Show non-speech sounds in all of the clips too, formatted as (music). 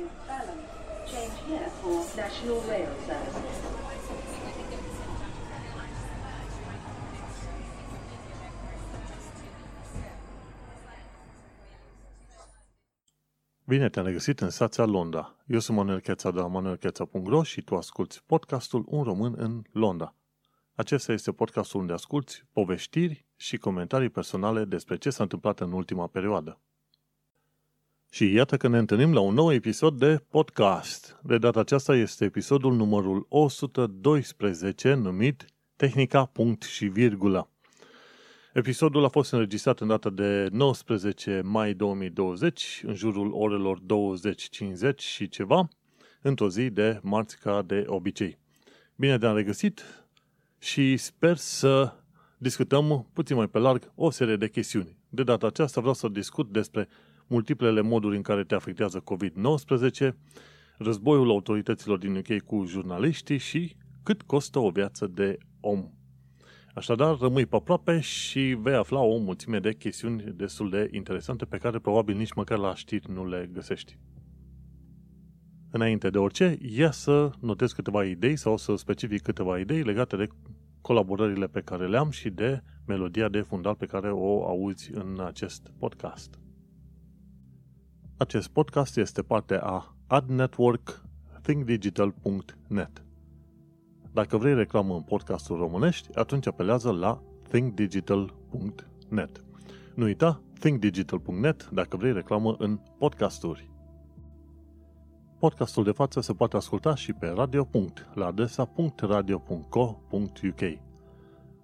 to Balham. Change here for National Rail Service. Bine te-am regăsit în stația Londra. Eu sunt Manuel Cheța de la manuelcheța.ro și tu asculti podcastul Un român în Londra. Acesta este podcastul unde asculti poveștiri și comentarii personale despre ce s-a întâmplat în ultima perioadă. Și iată că ne întâlnim la un nou episod de podcast. De data aceasta este episodul numărul 112 numit Tehnica punct și virgulă. Episodul a fost înregistrat în data de 19 mai 2020, în jurul orelor 20.50 și ceva, într-o zi de marți ca de obicei. Bine te-am regăsit și sper să discutăm puțin mai pe larg o serie de chestiuni. De data aceasta vreau să discut despre multiplele moduri în care te afectează COVID-19, războiul autorităților din UK cu jurnaliștii și cât costă o viață de om. Așadar, rămâi pe aproape și vei afla o mulțime de chestiuni destul de interesante pe care probabil nici măcar la știri nu le găsești. Înainte de orice, ia să notez câteva idei sau să specific câteva idei legate de colaborările pe care le am și de melodia de fundal pe care o auzi în acest podcast. Acest podcast este parte a AdNetwork thinkdigital.net. Dacă vrei reclamă în podcastul românești, atunci apelează la thinkdigital.net. Nu uita, thinkdigital.net dacă vrei reclamă în podcasturi. Podcastul de față se poate asculta și pe Radio. la adresa .radio.co.uk.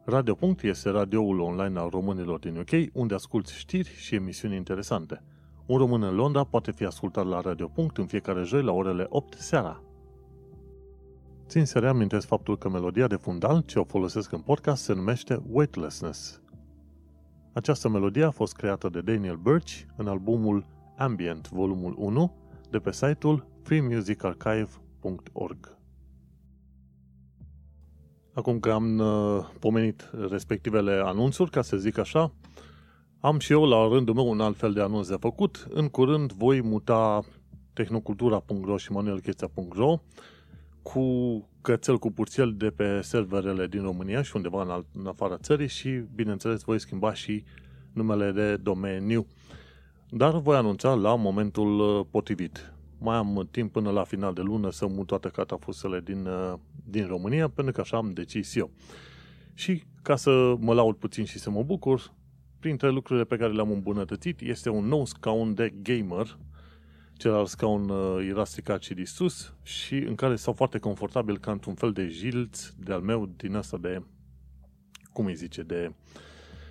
Radio. este radioul online al românilor din UK, unde asculti știri și emisiuni interesante. Un român în Londra poate fi ascultat la Radio. în fiecare joi la orele 8 seara. Țin să reamintesc faptul că melodia de fundal ce o folosesc în podcast se numește Weightlessness. Această melodie a fost creată de Daniel Birch în albumul Ambient, volumul 1, de pe site-ul freemusicarchive.org. Acum că am uh, pomenit respectivele anunțuri, ca să zic așa, am și eu la rândul meu un alt fel de anunț de făcut. În curând voi muta tehnocultura.ro și manuelcheța.ro cu cățel cu purțel de pe serverele din România și undeva în, alt, în afara țării și, bineînțeles, voi schimba și numele de domeniu. Dar voi anunța la momentul uh, potrivit. Mai am timp până la final de lună să mut toate catafusele din, uh, din România, pentru că așa am decis eu. Și ca să mă laud puțin și să mă bucur, printre lucrurile pe care le-am îmbunătățit este un nou scaun de gamer celălalt scaun uh, era stricat și distrus și în care stau foarte confortabil ca într-un fel de jilț de-al meu din asta de, cum îi zice, de,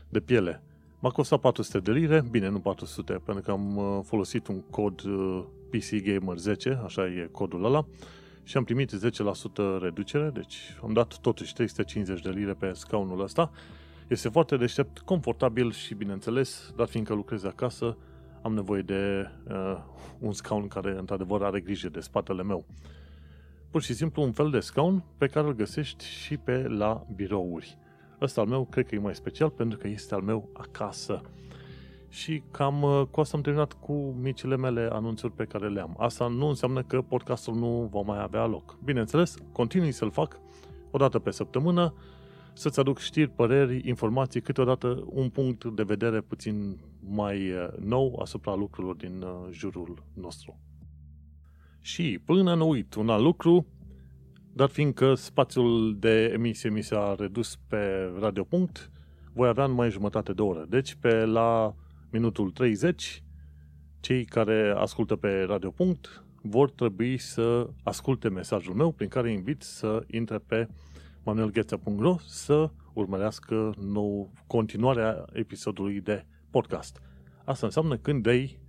de piele. M-a costat 400 de lire, bine, nu 400, pentru că am uh, folosit un cod uh, PC Gamer 10, așa e codul ăla, și am primit 10% reducere, deci am dat totuși 350 de lire pe scaunul ăsta. Este foarte deștept, confortabil și, bineînțeles, dar fiindcă lucrez acasă, am nevoie de uh, un scaun care într-adevăr are grijă de spatele meu. Pur și simplu un fel de scaun pe care îl găsești și pe la birouri. Ăsta al meu cred că e mai special pentru că este al meu acasă. Și cam uh, cu asta am terminat cu micile mele anunțuri pe care le am. Asta nu înseamnă că podcastul nu va mai avea loc. Bineînțeles, continui să-l fac o dată pe săptămână, să-ți aduc știri, păreri, informații, câteodată un punct de vedere puțin mai uh, nou asupra lucrurilor din uh, jurul nostru. Și până nu uit un alt lucru, dar fiindcă spațiul de emisie mi s-a redus pe Radio Punct, voi avea numai jumătate de oră. Deci pe la minutul 30, cei care ascultă pe Radio Punct vor trebui să asculte mesajul meu prin care invit să intre pe manuelgheța.ro să urmărească nou continuarea episodului de podcast. Asta înseamnă când ai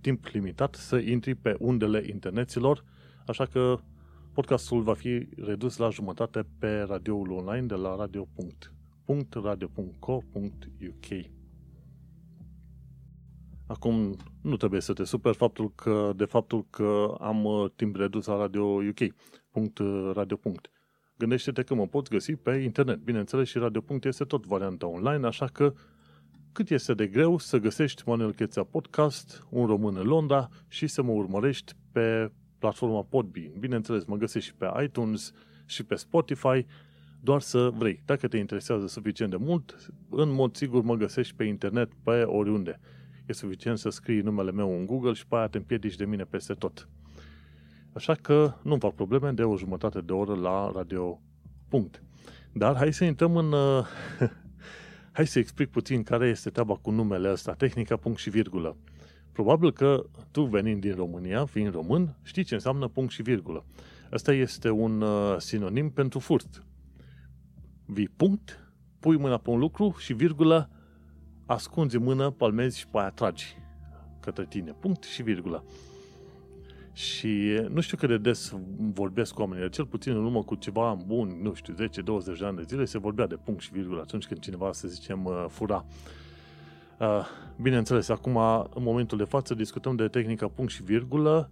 timp limitat să intri pe undele interneților, așa că podcastul va fi redus la jumătate pe radioul online de la radio.radio.co.uk. Acum nu trebuie să te super faptul că, de faptul că am uh, timp redus la Radio UK. Punct, uh, radio. Punct. Gândește-te că mă poți găsi pe internet. Bineînțeles, și Radio. Punct este tot varianta online, așa că cât este de greu să găsești Manuel Cheța Podcast, un român în Londra și să mă urmărești pe platforma Podbean. Bineînțeles, mă găsești și pe iTunes și pe Spotify, doar să vrei. Dacă te interesează suficient de mult, în mod sigur mă găsești pe internet, pe oriunde. E suficient să scrii numele meu în Google și pe aia te împiedici de mine peste tot. Așa că nu fac probleme de o jumătate de oră la radio. Punct. Dar hai să intrăm în... Uh, (laughs) hai să explic puțin care este treaba cu numele ăsta, tehnica punct și virgulă. Probabil că tu venind din România, fiind român, știi ce înseamnă punct și virgulă. Ăsta este un uh, sinonim pentru furt. Vii punct, pui mâna pe un lucru și virgulă, ascunzi mână, palmezi și pe aia tragi către tine. Punct și virgulă. Și nu știu cât de des vorbesc cu oamenii, cel puțin în urmă cu ceva bun, nu știu, 10-20 de ani de zile, se vorbea de punct și virgulă atunci când cineva, să zicem, uh, fura. Uh, bineînțeles, acum, în momentul de față, discutăm de tehnica punct și virgulă,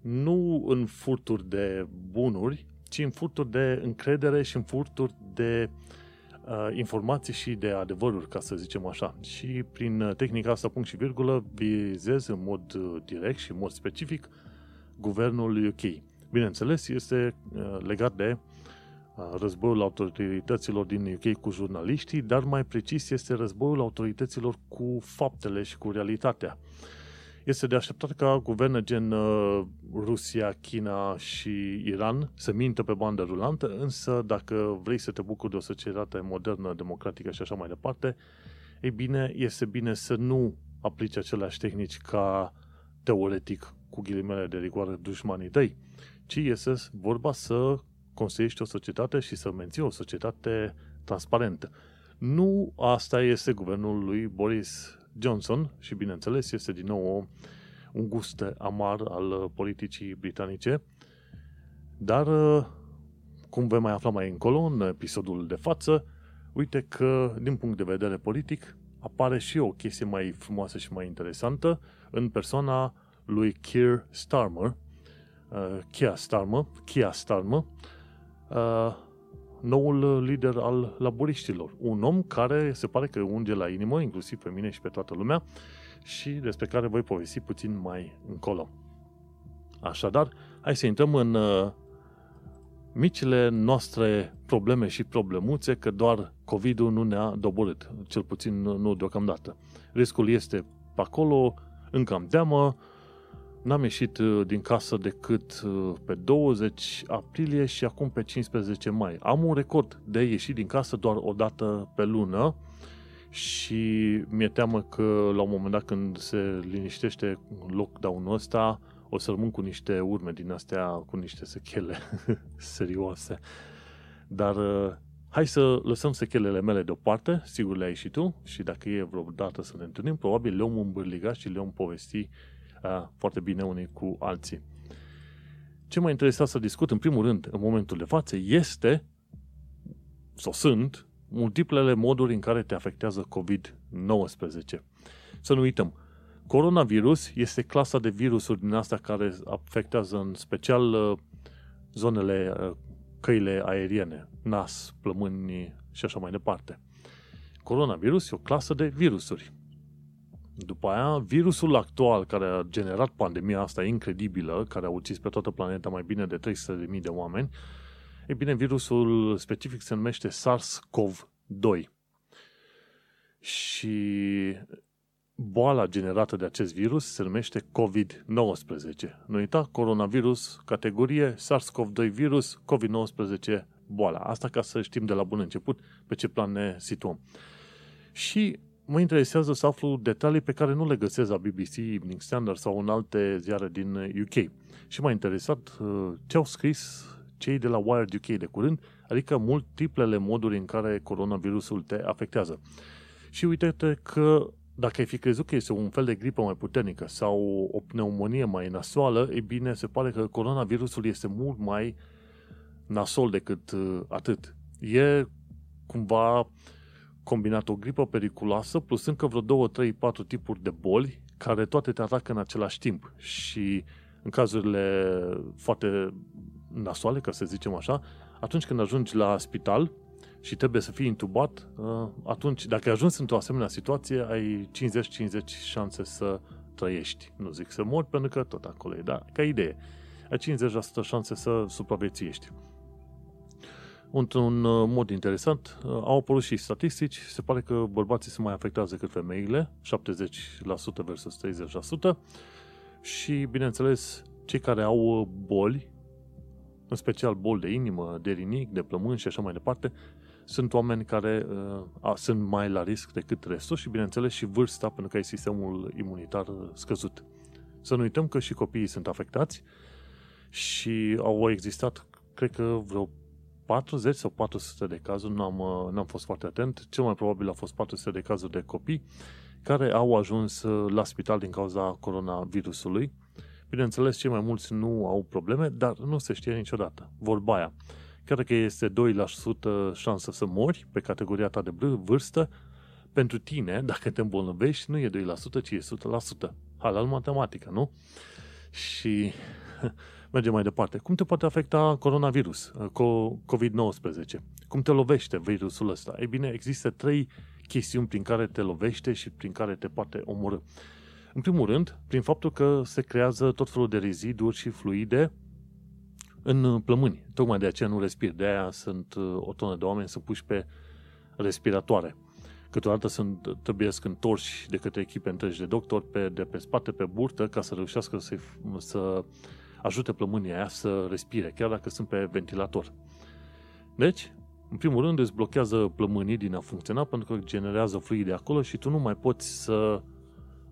nu în furturi de bunuri, ci în furturi de încredere și în furturi de uh, informații și de adevăruri, ca să zicem așa. Și prin tehnica asta punct și virgulă vizez în mod direct și în mod specific guvernul UK. Bineînțeles, este uh, legat de uh, războiul autorităților din UK cu jurnaliștii, dar mai precis este războiul autorităților cu faptele și cu realitatea. Este de așteptat ca guverne gen uh, Rusia, China și Iran să mintă pe bandă rulantă, însă dacă vrei să te bucuri de o societate modernă, democratică și așa mai departe, ei bine, este bine să nu aplici aceleași tehnici ca teoretic cu ghilimele de rigoare, dușmanii tăi, ci este vorba să construiești o societate și să menții o societate transparentă. Nu asta este guvernul lui Boris Johnson și, bineînțeles, este din nou un gust amar al politicii britanice, dar, cum vei mai afla mai încolo, în episodul de față, uite că, din punct de vedere politic, apare și o chestie mai frumoasă și mai interesantă în persoana lui Keir Starmer, uh, Keir Starmer, Keir Starmer, uh, noul lider al laboriștilor. Un om care se pare că unge la inimă, inclusiv pe mine și pe toată lumea, și despre care voi povesti puțin mai încolo. Așadar, hai să intrăm în uh, micile noastre probleme și problemuțe, că doar COVID-ul nu ne-a doborât, cel puțin nu deocamdată. Riscul este pe acolo, încă am teamă, N-am ieșit uh, din casă decât uh, pe 20 aprilie și acum pe 15 mai. Am un record de ieșit din casă doar o dată pe lună și mi-e teamă că la un moment dat când se liniștește lockdown-ul ăsta o să rămân cu niște urme din astea, cu niște sechele (laughs) serioase. Dar uh, hai să lăsăm sechelele mele deoparte, sigur le ai și tu și dacă e vreodată să ne întâlnim, probabil le-om îmbârliga și le-om povesti foarte bine unii cu alții. Ce m-a interesat să discut, în primul rând, în momentul de față, este, sau sunt, multiplele moduri în care te afectează COVID-19. Să nu uităm, coronavirus este clasa de virusuri din astea care afectează în special uh, zonele, uh, căile aeriene, nas, plămâni și așa mai departe. Coronavirus e o clasă de virusuri. După aia, virusul actual care a generat pandemia asta incredibilă, care a ucis pe toată planeta mai bine de 300.000 de oameni, e bine, virusul specific se numește SARS-CoV-2. Și boala generată de acest virus se numește COVID-19. Nu uita, coronavirus, categorie, SARS-CoV-2 virus, COVID-19 boala. Asta ca să știm de la bun început pe ce plan ne situăm. Și mă interesează să aflu detalii pe care nu le găsesc la BBC, Evening Standard sau în alte ziare din UK. Și m-a interesat uh, ce au scris cei de la Wired UK de curând, adică multiplele moduri în care coronavirusul te afectează. Și uite că dacă ai fi crezut că este un fel de gripă mai puternică sau o pneumonie mai nasoală, e bine, se pare că coronavirusul este mult mai nasol decât uh, atât. E cumva combinat o gripă periculoasă plus încă vreo 2, 3, 4 tipuri de boli care toate te atacă în același timp și în cazurile foarte nasoale, ca să zicem așa, atunci când ajungi la spital și trebuie să fii intubat, uh, atunci, dacă ai ajuns într-o asemenea situație, ai 50-50 șanse să trăiești. Nu zic să mori, pentru că tot acolo e, dar ca idee. Ai 50% șanse să supraviețuiești. Într-un uh, mod interesant, uh, au apărut și statistici, se pare că bărbații se mai afectează decât femeile, 70% versus 30%, și, bineînțeles, cei care au boli, în special boli de inimă, de rinic, de plămâni și așa mai departe, sunt oameni care uh, a, sunt mai la risc decât restul și, bineînțeles, și vârsta, pentru că ai sistemul imunitar scăzut. Să nu uităm că și copiii sunt afectați și au existat, cred că, vreo 40 sau 400 de cazuri, n-am, uh, n-am fost foarte atent, cel mai probabil a fost 400 de cazuri de copii care au ajuns uh, la spital din cauza coronavirusului. Bineînțeles, cei mai mulți nu au probleme, dar nu se știe niciodată. Vorba aia. Chiar că este 2% șansă să mori pe categoria ta de vârstă, pentru tine, dacă te îmbolnăvești, nu e 2%, ci e 100%. Halal matematică, nu? Și (laughs) mergem mai departe. Cum te poate afecta coronavirus, COVID-19? Cum te lovește virusul ăsta? Ei bine, există trei chestiuni prin care te lovește și prin care te poate omorâ. În primul rând, prin faptul că se creează tot felul de reziduri și fluide în plămâni. Tocmai de aceea nu respir. De aia sunt o tonă de oameni sunt puși pe respiratoare. Câteodată sunt, trebuie să întorși de către echipe întregi de doctor pe, de pe spate, pe burtă, ca să reușească să, să ajute plămânii aia să respire, chiar dacă sunt pe ventilator. Deci, în primul rând îți blochează plămânii din a funcționa pentru că generează fluide acolo și tu nu mai poți să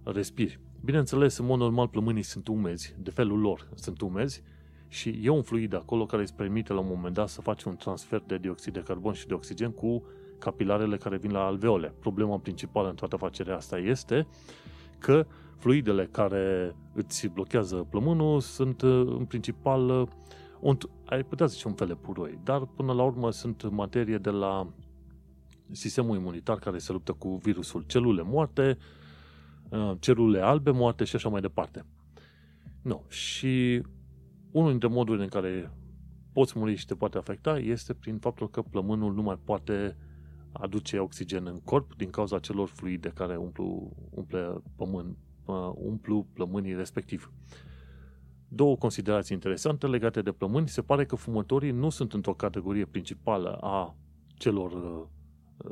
respiri. Bineînțeles, în mod normal plămânii sunt umezi, de felul lor sunt umezi și e un fluid acolo care îți permite la un moment dat să faci un transfer de dioxid de carbon și de oxigen cu capilarele care vin la alveole. Problema principală în toată afacerea asta este că fluidele care îți blochează plămânul sunt în principal un, ai putea zice un fel de puroi, dar până la urmă sunt materie de la sistemul imunitar care se luptă cu virusul, celule moarte, uh, celule albe moarte și așa mai departe. Nu. Și unul dintre modurile în care poți muri și te poate afecta este prin faptul că plămânul nu mai poate aduce oxigen în corp din cauza celor fluide care umplu, umple pământ, uh, umplu plămânii respectiv. Două considerații interesante legate de plămâni. Se pare că fumătorii nu sunt într-o categorie principală a celor uh,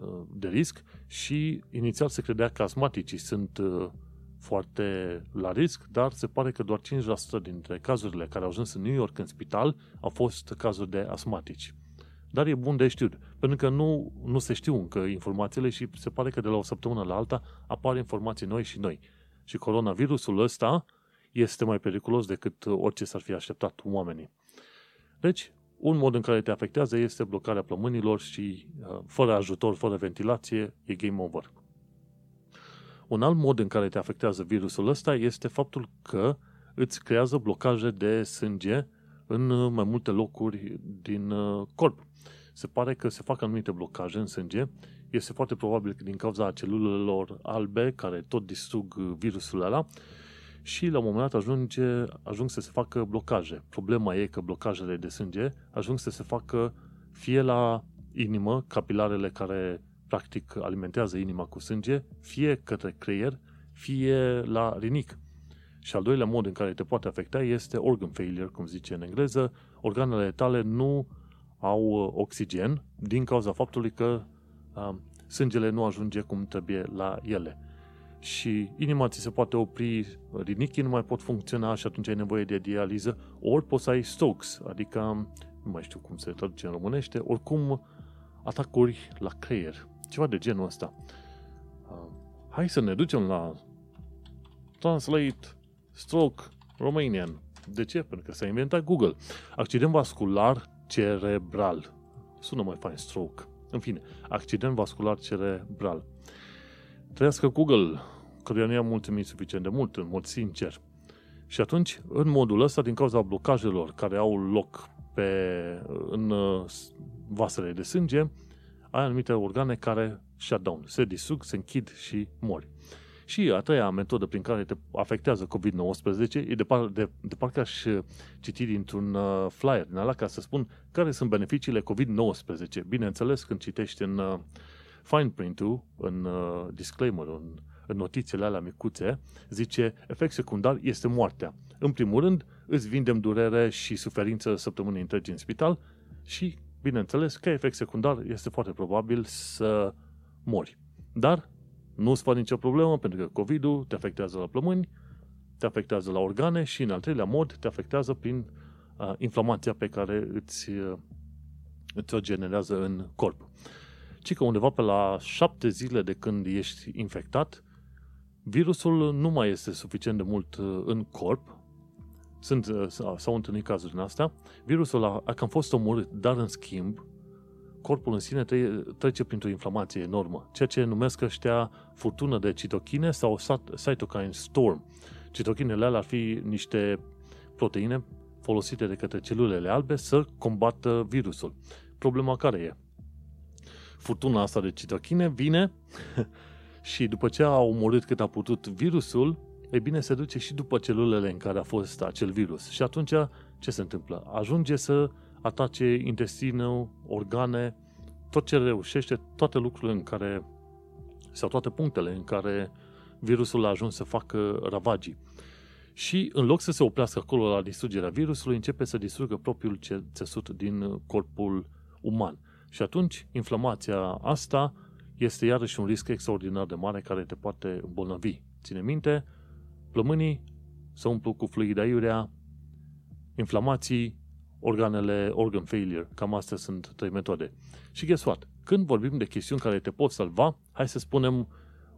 uh, de risc și inițial se credea că asmaticii sunt foarte la risc, dar se pare că doar 5% dintre cazurile care au ajuns în New York în spital au fost cazuri de asmatici. Dar e bun de știut, pentru că nu, nu se știu încă informațiile și se pare că de la o săptămână la alta apar informații noi și noi. Și coronavirusul ăsta este mai periculos decât orice s-ar fi așteptat oamenii. Deci, un mod în care te afectează este blocarea plămânilor și uh, fără ajutor, fără ventilație, e game over. Un alt mod în care te afectează virusul ăsta este faptul că îți creează blocaje de sânge în uh, mai multe locuri din uh, corp. Se pare că se fac anumite blocaje în sânge. Este foarte probabil că din cauza celulelor albe care tot distrug uh, virusul ăla și la un moment dat ajunge, ajung să se facă blocaje. Problema e că blocajele de sânge ajung să se facă fie la inimă, capilarele care practic alimentează inima cu sânge, fie către creier, fie la rinic. Și al doilea mod în care te poate afecta este organ failure, cum zice în engleză. Organele tale nu au uh, oxigen din cauza faptului că uh, sângele nu ajunge cum trebuie la ele. Și inima ți se poate opri, rinichii nu mai pot funcționa și atunci ai nevoie de dializă, ori poți să ai strokes, adică, nu mai știu cum se traduce în românește, oricum atacuri la creier. Ceva de genul ăsta. Uh, hai să ne ducem la Translate Stroke Romanian. De ce? Pentru că s-a inventat Google. Accident vascular cerebral. Sună mai fain, stroke. În fine, accident vascular cerebral. Trăiască Google, căruia nu i-am mulțumit suficient de mult, în mod sincer. Și atunci, în modul ăsta, din cauza blocajelor care au loc pe, în uh, vasele de sânge, ai anumite organe care shut down, se distrug, se închid și mori. Și a treia metodă prin care te afectează COVID-19 e de, par, de, de parcă aș citi dintr-un uh, flyer din ala ca să spun care sunt beneficiile COVID-19. Bineînțeles, când citești în uh, fine print-ul, în uh, disclaimer, în, în notițele alea micuțe, zice efect secundar este moartea. În primul rând, îți vindem durere și suferință săptămâni întregi în spital și, bineînțeles, ca efect secundar este foarte probabil să mori. Dar nu îți fac nicio problemă pentru că COVID-ul te afectează la plămâni, te afectează la organe și, în al treilea mod, te afectează prin uh, inflamația pe care îți, uh, îți o generează în corp. Ci că undeva pe la șapte zile de când ești infectat, virusul nu mai este suficient de mult uh, în corp, sunt, uh, s-au întâlnit cazuri din astea, virusul a, a cam fost omorât, dar în schimb, corpul în sine trece printr-o inflamație enormă, ceea ce numesc ăștia furtună de citochine sau cytokine storm. Citochinele alea ar fi niște proteine folosite de către celulele albe să combată virusul. Problema care e? Furtuna asta de citochine vine (laughs) și după ce a omorât cât a putut virusul, e bine, se duce și după celulele în care a fost acel virus. Și atunci, ce se întâmplă? Ajunge să atace intestinul, organe, tot ce reușește, toate lucrurile în care, sau toate punctele în care virusul a ajuns să facă ravagii. Și în loc să se oprească acolo la distrugerea virusului, începe să distrugă propriul țesut din corpul uman. Și atunci, inflamația asta este iarăși un risc extraordinar de mare care te poate îmbolnăvi. Ține minte, plămânii se umplu cu fluid aiurea, inflamații, organele organ failure. Cam astea sunt trei metode. Și guess what? Când vorbim de chestiuni care te pot salva, hai să spunem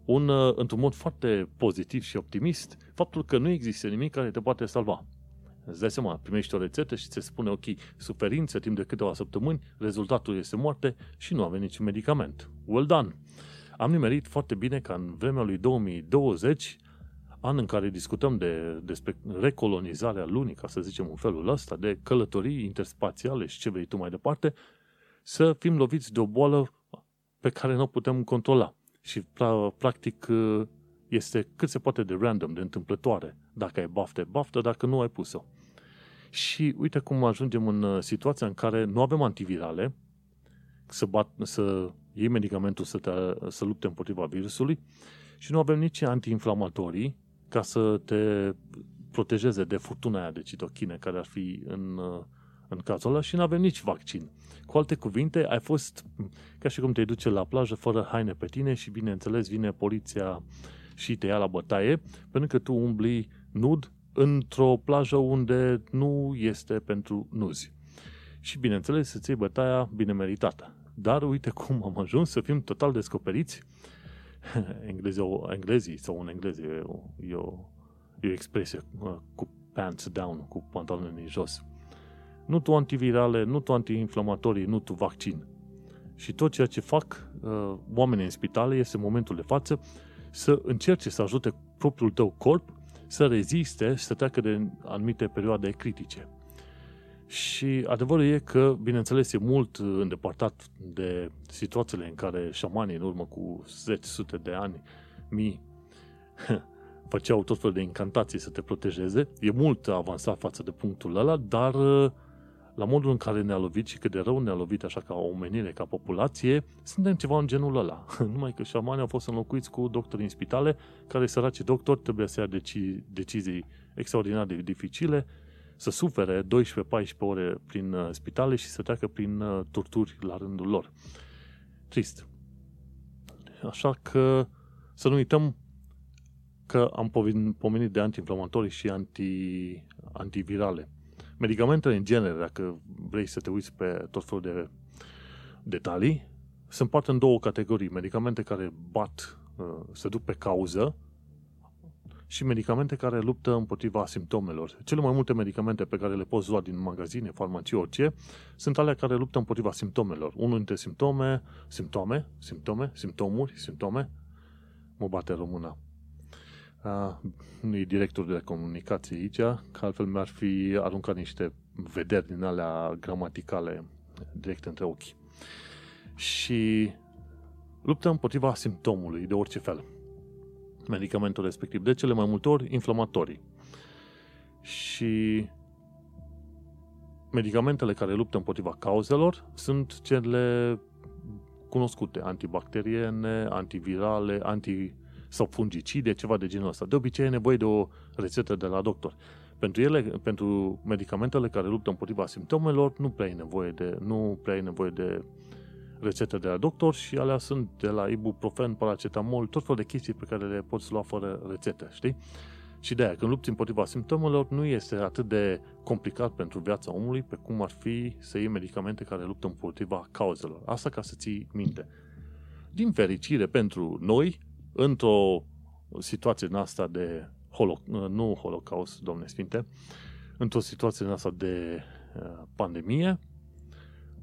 un, uh, într-un mod foarte pozitiv și optimist, faptul că nu există nimic care te poate salva. Îți dai seama, primești o rețetă și ți se spune, ok, suferință timp de câteva săptămâni, rezultatul este moarte și nu avem niciun medicament. Well done! Am nimerit foarte bine ca în vremea lui 2020 an în care discutăm de, despre recolonizarea lunii, ca să zicem în felul ăsta, de călătorii interspațiale și ce vrei tu mai departe, să fim loviți de o boală pe care nu o putem controla. Și, practic, este cât se poate de random, de întâmplătoare. Dacă ai baftă, baftă, dacă nu ai pus-o. Și uite cum ajungem în uh, situația în care nu avem antivirale, să, bat, să iei medicamentul să, te, să lupte împotriva virusului și nu avem nici antiinflamatorii ca să te protejeze de furtuna aia de citochine care ar fi în, în cazul ăla și nu avem nici vaccin. Cu alte cuvinte, ai fost ca și cum te duce la plajă fără haine pe tine și bineînțeles vine poliția și te ia la bătaie pentru că tu umbli nud într-o plajă unde nu este pentru nuzi. Și bineînțeles să-ți iei bătaia bine meritată. Dar uite cum am ajuns să fim total descoperiți (laughs) englezii, englezii sau un englez e o, e o, e o expresie cu pants down, cu pantalonii jos. Nu tu antivirale, nu tu antiinflamatorii, nu tu vaccin. Și tot ceea ce fac uh, oamenii în spitale este în momentul de față să încerce să ajute propriul tău corp să reziste și să treacă de anumite perioade critice. Și adevărul e că, bineînțeles, e mult îndepărtat de situațiile în care șamanii, în urmă cu 10 sute de ani, mii, (laughs) făceau tot felul de incantații să te protejeze. E mult avansat față de punctul ăla, dar la modul în care ne-a lovit și cât de rău ne-a lovit așa ca omenire, ca populație, suntem ceva în genul ăla. (laughs) Numai că șamanii au fost înlocuiți cu doctori în spitale, care săraci doctori trebuie să ia deci- decizii extraordinar de dificile să sufere 12-14 ore prin uh, spitale și să treacă prin uh, torturi la rândul lor. Trist. Așa că să nu uităm că am pomenit de antiinflamatorii și anti, antivirale. Medicamentele în genere, dacă vrei să te uiți pe tot felul de detalii, se împart în două categorii. Medicamente care bat, uh, se duc pe cauză și medicamente care luptă împotriva simptomelor. Cele mai multe medicamente pe care le poți lua din magazine, farmacii, orice, sunt alea care luptă împotriva simptomelor. Unul dintre simptome, simptome, simptome, simptomuri, simptome, mă bate româna. Uh, nu e director de comunicație aici, că altfel mi-ar fi aruncat niște vederi din alea gramaticale direct între ochi. Și luptă împotriva simptomului de orice fel medicamentul respectiv. De cele mai multe ori, inflamatorii. Și medicamentele care luptă împotriva cauzelor sunt cele cunoscute, antibacteriene, antivirale, anti sau fungicide, ceva de genul ăsta. De obicei e nevoie de o rețetă de la doctor. Pentru ele, pentru medicamentele care luptă împotriva simptomelor, nu prea e nevoie de, nu prea e nevoie de rețete de la doctor și alea sunt de la ibuprofen, paracetamol, tot felul de chestii pe care le poți lua fără rețete, știi? Și de aia, când lupți împotriva simptomelor, nu este atât de complicat pentru viața omului pe cum ar fi să iei medicamente care luptă împotriva cauzelor. Asta ca să ții minte. Din fericire pentru noi, într-o situație în asta de holo- nu holocaust, domne sfinte, într-o situație în asta de uh, pandemie,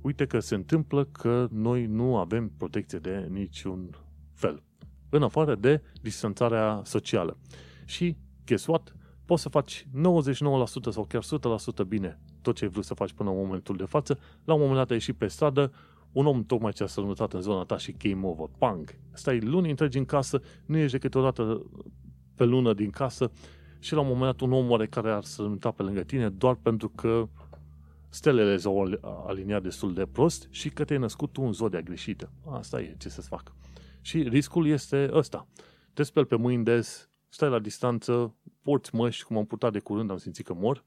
uite că se întâmplă că noi nu avem protecție de niciun fel. În afară de distanțarea socială. Și, guess what? Poți să faci 99% sau chiar 100% bine tot ce ai vrut să faci până în momentul de față. La un moment dat ai ieșit pe stradă, un om tocmai ce a sănătat în zona ta și game over. Pang! Stai luni întregi în casă, nu ieși decât o dată pe lună din casă și la un moment dat un om oarecare ar sănăta pe lângă tine doar pentru că stelele s-au aliniat destul de prost și că te-ai născut tu în zodia greșită. Asta e ce să-ți fac. Și riscul este ăsta. Te speli pe mâini des, stai la distanță, porți măști, cum am purtat de curând, am simțit că mor,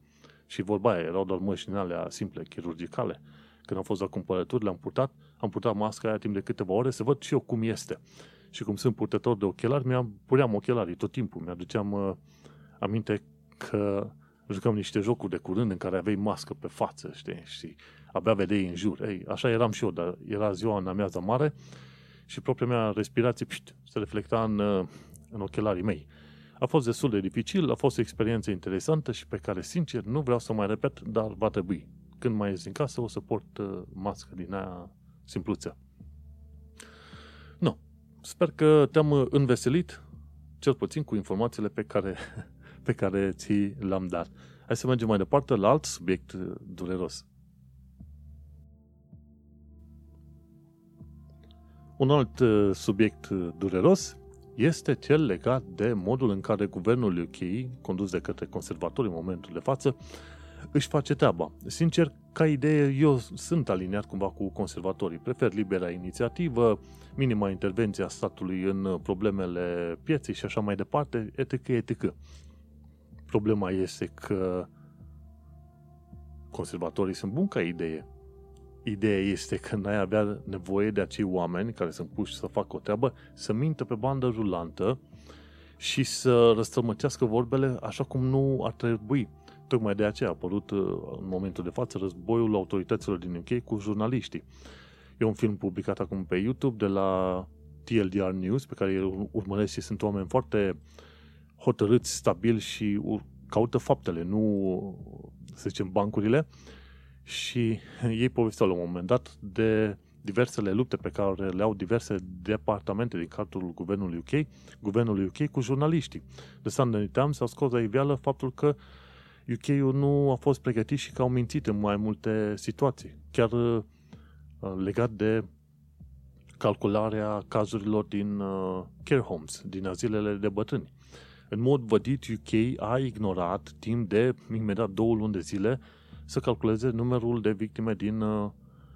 și vorba aia, erau doar măști din alea simple, chirurgicale. Când am fost la cumpărături, le-am purtat, am purtat masca aia timp de câteva ore să văd și eu cum este. Și cum sunt purtător de ochelari, mi-am, puneam ochelarii tot timpul. Mi-aduceam uh, aminte că jucam niște jocuri de curând în care aveai mască pe față, știi, și abia vedeai în jur. Ei, așa eram și eu, dar era ziua în amiază mare și propria mea respirație pșt, se reflecta în, uh, în ochelarii mei. A fost destul de dificil, a fost o experiență interesantă și pe care, sincer, nu vreau să mai repet, dar va trebui. Când mai ies din casă, o să port uh, mască din aia simpluță. Nu. Sper că te-am înveselit, cel puțin cu informațiile pe care, pe care ți le-am dat. Hai să mergem mai departe la alt subiect uh, dureros. Un alt uh, subiect dureros este cel legat de modul în care guvernul UK, condus de către conservatori în momentul de față, își face treaba. Sincer, ca idee, eu sunt aliniat cumva cu conservatorii. Prefer libera inițiativă, minima intervenție a statului în problemele pieței și așa mai departe, etc. etc. Problema este că conservatorii sunt buni ca idee, Ideea este că n-ai avea nevoie de acei oameni care sunt puși să facă o treabă, să mintă pe bandă rulantă și să răstălmăcească vorbele așa cum nu ar trebui. Tocmai de aceea a apărut uh, în momentul de față războiul autorităților din UK cu jurnaliștii. E un film publicat acum pe YouTube de la TLDR News, pe care îl urmăresc și sunt oameni foarte hotărâți, stabili și caută faptele, nu, să zicem, bancurile și ei povesteau la un moment dat de diversele lupte pe care le au diverse departamente din cadrul guvernului UK, guvernul UK cu jurnaliștii. De Sunday Times au scos la iveală faptul că UK-ul nu a fost pregătit și că au mințit în mai multe situații. Chiar uh, legat de calcularea cazurilor din uh, care homes, din azilele de bătrâni. În mod vădit, UK a ignorat timp de imediat două luni de zile să calculeze numărul de victime din, uh,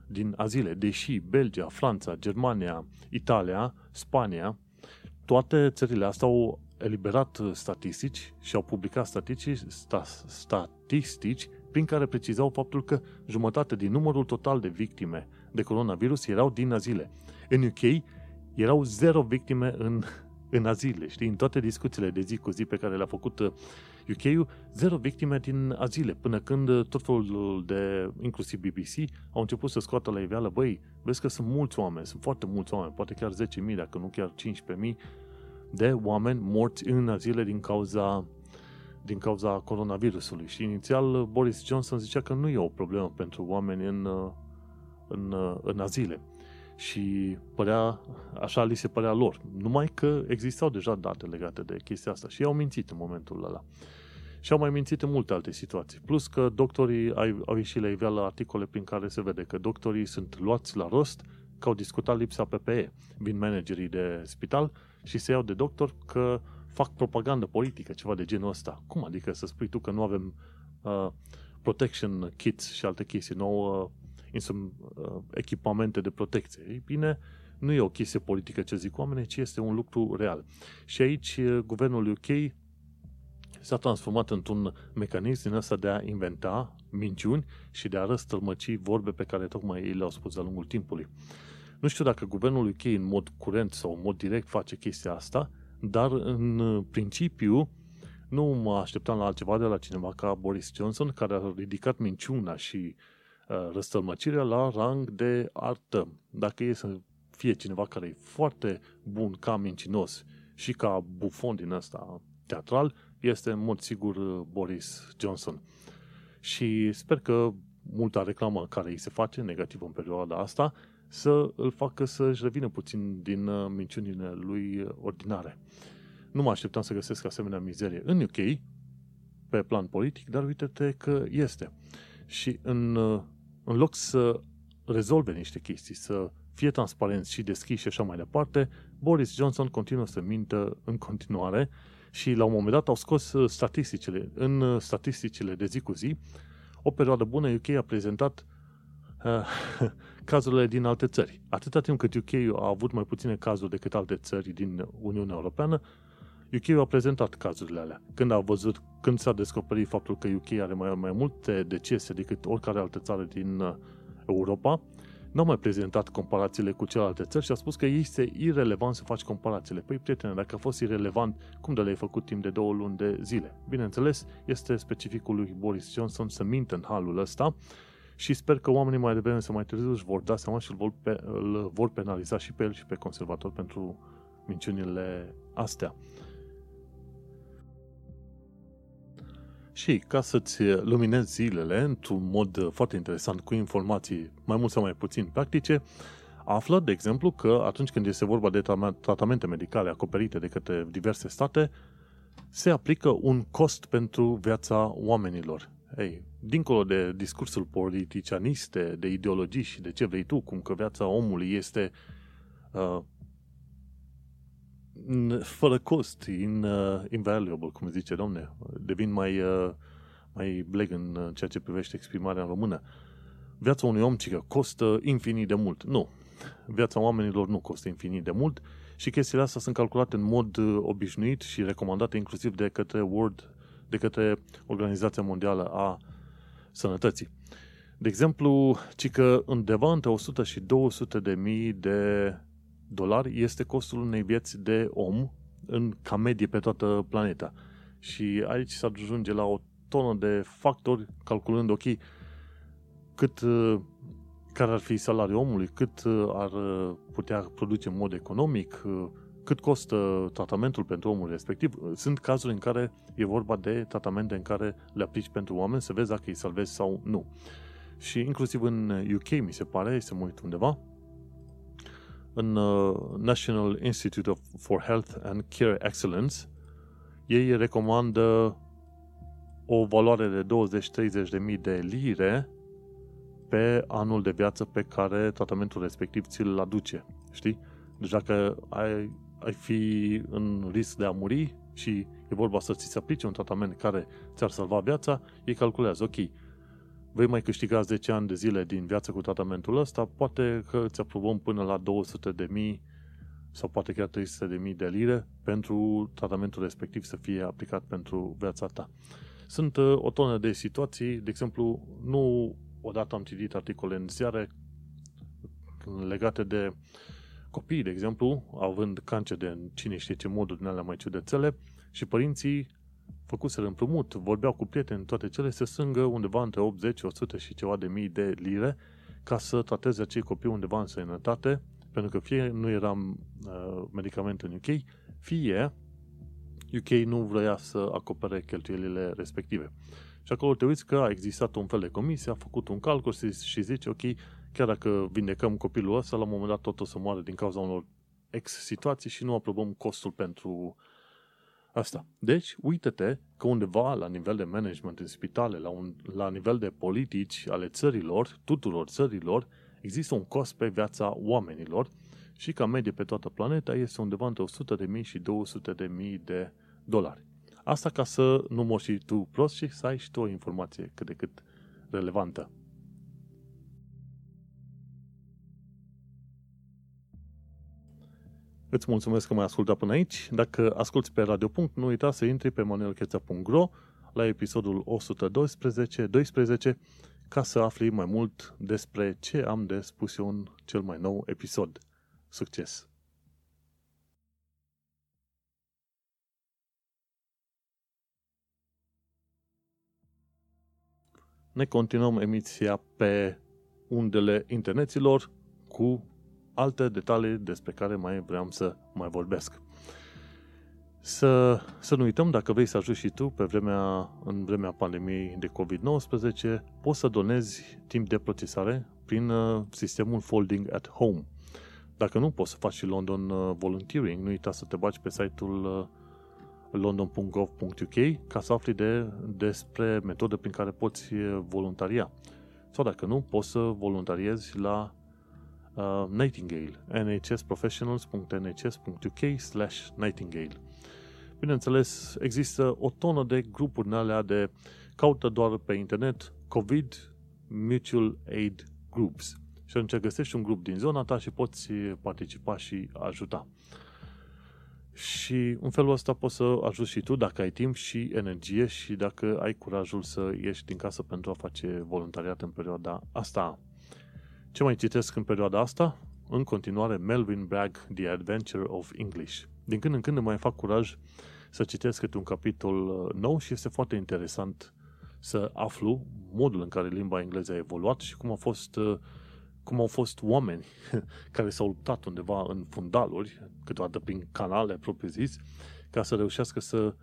din azile, deși Belgia, Franța, Germania, Italia, Spania, toate țările astea au eliberat uh, statistici și au publicat statistici, sta, statistici prin care precizau faptul că jumătate din numărul total de victime de coronavirus erau din azile. În UK erau zero victime în, în azile, știi? În toate discuțiile de zi cu zi pe care le-a făcut uh, UK-ul, zero victime din azile, până când uh, tot felul de, inclusiv BBC, au început să scoată la iveală, băi, vezi că sunt mulți oameni, sunt foarte mulți oameni, poate chiar 10.000, dacă nu chiar 15.000 de oameni morți în azile din cauza din cauza coronavirusului. Și inițial uh, Boris Johnson zicea că nu e o problemă pentru oameni în, uh, în, în azile. Și părea, așa li se părea lor. Numai că existau deja date legate de chestia asta și au mințit în momentul ăla. Și au mai mințit în multe alte situații. Plus că doctorii au, au ieșit la iveală articole prin care se vede că doctorii sunt luați la rost că au discutat lipsa PPE. Vin managerii de spital și se iau de doctor că fac propagandă politică, ceva de genul ăsta. Cum adică să spui tu că nu avem uh, protection kits și alte chestii, nouă uh, echipamente de protecție? Ei bine, nu e o chestie politică ce zic oamenii, ci este un lucru real. Și aici uh, guvernul UK s-a transformat într-un mecanism din ăsta de a inventa minciuni și de a răstălmăci vorbe pe care tocmai ei le-au spus de-a lungul timpului. Nu știu dacă guvernul UK în mod curent sau în mod direct face chestia asta, dar în principiu nu mă așteptam la altceva de la cineva ca Boris Johnson, care a ridicat minciuna și uh, răstălmăcirea la rang de artă. Dacă e să fie cineva care e foarte bun ca mincinos și ca bufon din ăsta teatral, este în mod sigur uh, Boris Johnson. Și sper că multa reclamă care îi se face negativ în perioada asta să îl facă să-și revină puțin din uh, minciunile lui ordinare. Nu mă așteptam să găsesc asemenea mizerie în UK, pe plan politic, dar uite-te că este. Și în, uh, în loc să rezolve niște chestii, să fie transparenți și deschiși și așa mai departe, Boris Johnson continuă să mintă în continuare și la un moment dat au scos uh, statisticile. În uh, statisticile de zi cu zi, o perioadă bună UK a prezentat uh, (laughs) cazurile din alte țări. Atâta timp cât UK a avut mai puține cazuri decât alte țări din Uniunea Europeană, UK a prezentat cazurile alea. Când a văzut, când s-a descoperit faptul că UK are mai, mai multe decese decât oricare altă țară din uh, Europa, n-au mai prezentat comparațiile cu celelalte țări și a spus că este irrelevant să faci comparațiile. Păi, prietene, dacă a fost irrelevant, cum de le-ai făcut timp de două luni de zile? Bineînțeles, este specificul lui Boris Johnson să mintă în halul ăsta și sper că oamenii mai devreme sau mai târziu își vor da seama și îl vor, pe, îl vor penaliza și pe el și pe conservator pentru minciunile astea. Și ca să-ți luminezi zilele într-un mod foarte interesant, cu informații mai mult sau mai puțin practice, află, de exemplu, că atunci când este vorba de tratamente medicale acoperite de către diverse state, se aplică un cost pentru viața oamenilor. Ei, dincolo de discursul politicianiste, de ideologii și de ce vrei tu, cum că viața omului este uh, fără cost, in, uh, invaluable, cum zice, domne, devin mai, uh, mai bleg în uh, ceea ce privește exprimarea în română. Viața unui om, cică, costă infinit de mult. Nu. Viața oamenilor nu costă infinit de mult și chestiile astea sunt calculate în mod uh, obișnuit și recomandate inclusiv de către World, de către Organizația Mondială a Sănătății. De exemplu, cică undeva între 100 și 200 de mii de dolari este costul unei vieți de om în ca medie pe toată planeta. Și aici se ajunge la o tonă de factori, calculând, ok, cât, uh, care ar fi salariul omului, cât uh, ar uh, putea produce în mod economic, cât costă tratamentul pentru omul respectiv. Sunt cazuri în care e vorba de tratamente în care le aplici pentru oameni să vezi dacă îi salvezi sau nu. Și inclusiv în UK, mi se pare, să mă uit undeva, în uh, National Institute of, for Health and Care Excellence, ei recomandă o valoare de 20-30 de mii de lire pe anul de viață pe care tratamentul respectiv ți-l aduce. Știi? Deci dacă ai, ai fi în risc de a muri și e vorba să ți se aplice un tratament care ți-ar salva viața, ei calculează, ok, vei mai câștiga 10 ani de zile din viață cu tratamentul ăsta, poate că îți aprobăm până la 200 de mii sau poate chiar 300 de mii de lire pentru tratamentul respectiv să fie aplicat pentru viața ta. Sunt uh, o tonă de situații, de exemplu, nu odată am citit articole în ziare legate de copii, de exemplu, având cancer de cine știe ce moduri din alea mai ciudățele și părinții făcuseră împrumut, vorbeau cu prieteni, toate cele, se strângă undeva între 80, 100 și ceva de mii de lire ca să trateze acei copii undeva în sănătate, pentru că fie nu era uh, medicament în UK, fie UK nu vrea să acopere cheltuielile respective. Și acolo te uiți că a existat un fel de comisie, a făcut un calcul și zice, ok, chiar dacă vindecăm copilul ăsta, la un moment dat tot o să moară din cauza unor ex situații și nu aprobăm costul pentru Asta. Deci, uite-te că undeva la nivel de management în spitale, la, un, la nivel de politici ale țărilor, tuturor țărilor, există un cost pe viața oamenilor și ca medie pe toată planeta este undeva între 100.000 și 200.000 de dolari. Asta ca să nu mori și tu prost și să ai și tu o informație cât de cât relevantă. Îți mulțumesc că m-ai ascultat până aici. Dacă asculti pe Radio. nu uita să intri pe manuelcheța.ro la episodul 112 12, ca să afli mai mult despre ce am de spus eu în cel mai nou episod. Succes! Ne continuăm emisia pe undele interneților cu alte detalii despre care mai vreau să mai vorbesc. Să, să nu uităm, dacă vrei să ajungi și tu pe vremea, în vremea pandemiei de COVID-19, poți să donezi timp de procesare prin uh, sistemul Folding at Home. Dacă nu, poți să faci și London uh, Volunteering. Nu uita să te bagi pe site-ul uh, london.gov.uk ca să afli de, despre metode prin care poți voluntaria. Sau dacă nu, poți să voluntariezi la uh, Nightingale, nhsprofessionals.nhs.uk slash Nightingale. Bineînțeles, există o tonă de grupuri în alea de caută doar pe internet COVID Mutual Aid Groups și atunci găsești un grup din zona ta și poți participa și ajuta. Și în felul ăsta poți să ajuți și tu dacă ai timp și energie și dacă ai curajul să ieși din casă pentru a face voluntariat în perioada asta. Ce mai citesc în perioada asta? În continuare, Melvin Bragg, The Adventure of English. Din când în când mai fac curaj să citesc câte un capitol uh, nou și este foarte interesant să aflu modul în care limba engleză a evoluat și cum a fost uh, cum au fost oameni (laughs) care s-au luptat undeva în fundaluri, câteodată prin canale propriu zis, ca să reușească să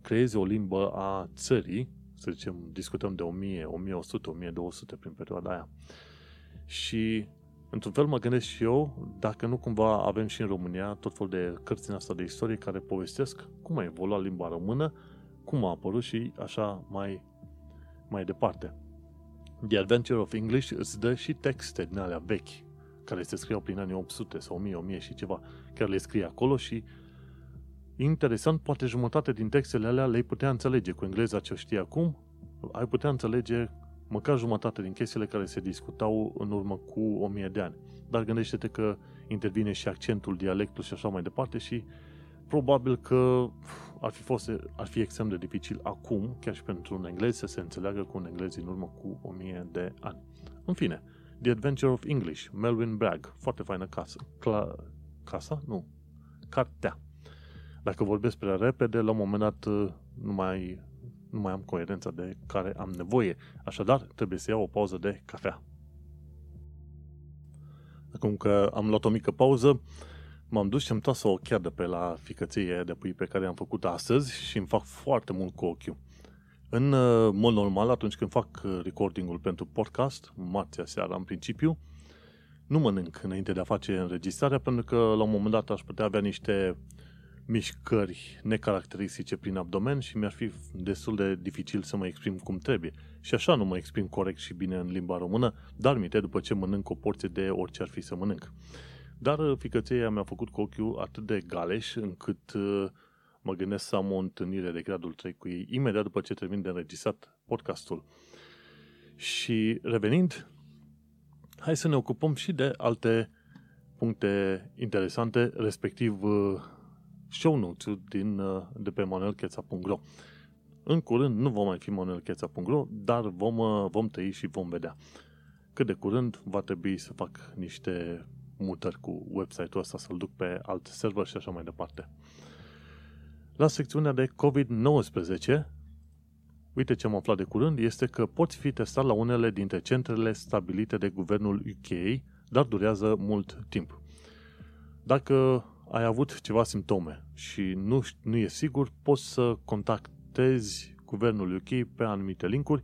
creeze o limbă a țării, să zicem, discutăm de 1000, 1100, 1200 prin perioada aia. Și într-un fel mă gândesc și eu, dacă nu cumva avem și în România tot fel de cărți în asta de istorie care povestesc cum a evoluat limba română, cum a apărut și așa mai, mai departe. The Adventure of English îți dă și texte din alea vechi, care se scriau prin anii 800 sau 1000, 1000 și ceva, care le scrie acolo și interesant, poate jumătate din textele alea le-ai putea înțelege cu engleza ce știi acum, ai putea înțelege măcar jumătate din chestiile care se discutau în urmă cu 1000 de ani. Dar gândește-te că intervine și accentul, dialectul și așa mai departe și probabil că ar fi, fost, ar fi extrem de dificil acum, chiar și pentru un englez, să se înțeleagă cu un englez în urmă cu 1000 de ani. În fine, The Adventure of English, Melvin Bragg, foarte faină casă. Cla- casa? Nu. Cartea. Dacă vorbesc prea repede, la un moment dat nu mai, nu mai am coerența de care am nevoie. Așadar, trebuie să iau o pauză de cafea. Acum că am luat o mică pauză, m-am dus și am tras o cheadă pe la ficăție de pui pe care am făcut astăzi și îmi fac foarte mult cu ochiul. În uh, mod normal, atunci când fac uh, recordingul pentru podcast, marțea seara în principiu, nu mănânc înainte de a face înregistrarea, pentru că la un moment dat aș putea avea niște mișcări necaracteristice prin abdomen și mi-ar fi destul de dificil să mă exprim cum trebuie. Și așa nu mă exprim corect și bine în limba română, dar minte după ce mănânc o porție de orice ar fi să mănânc. Dar uh, ficățeia mi-a făcut cu ochiul atât de galeș încât uh, mă gândesc să am o întâlnire de gradul 3 cu ei imediat după ce termin de înregistrat podcastul. Și revenind, hai să ne ocupăm și de alte puncte interesante, respectiv uh, show notes din, de pe manuelcheța.ro. În curând nu vom mai fi manuelcheța.ro, dar vom, vom tăi și vom vedea. Cât de curând va trebui să fac niște mutări cu website-ul ăsta, să-l duc pe alt server și așa mai departe. La secțiunea de COVID-19, uite ce am aflat de curând, este că poți fi testat la unele dintre centrele stabilite de guvernul UK, dar durează mult timp. Dacă ai avut ceva simptome și nu, nu e sigur, poți să contactezi guvernul UK pe anumite linkuri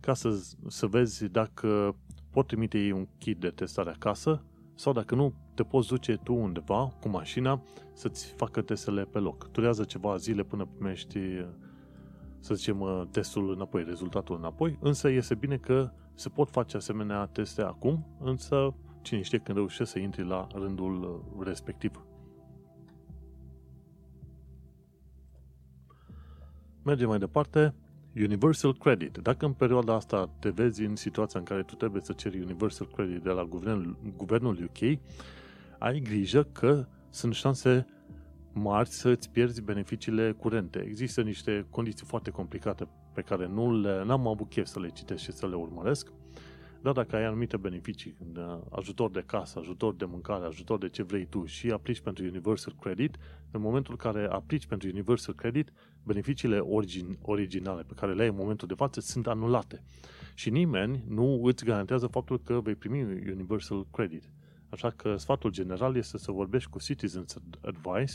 ca să, să vezi dacă pot trimite ei un kit de testare acasă sau dacă nu, te poți duce tu undeva cu mașina să-ți facă testele pe loc. Durează ceva zile până primești, să zicem, testul înapoi, rezultatul înapoi, însă iese bine că se pot face asemenea teste acum, însă cine știe când reușești să intri la rândul respectiv. Mergem mai departe. Universal Credit. Dacă în perioada asta te vezi în situația în care tu trebuie să ceri Universal Credit de la guvernul, guvernul UK, ai grijă că sunt șanse mari să îți pierzi beneficiile curente. Există niște condiții foarte complicate pe care nu le, n-am avut chef să le citesc și să le urmăresc, dar dacă ai anumite beneficii, ajutor de casă, ajutor de mâncare, ajutor de ce vrei tu și aplici pentru Universal Credit, în momentul în care aplici pentru Universal Credit, beneficiile origin, originale pe care le ai în momentul de față sunt anulate. Și nimeni nu îți garantează faptul că vei primi Universal Credit. Așa că sfatul general este să vorbești cu Citizens Advice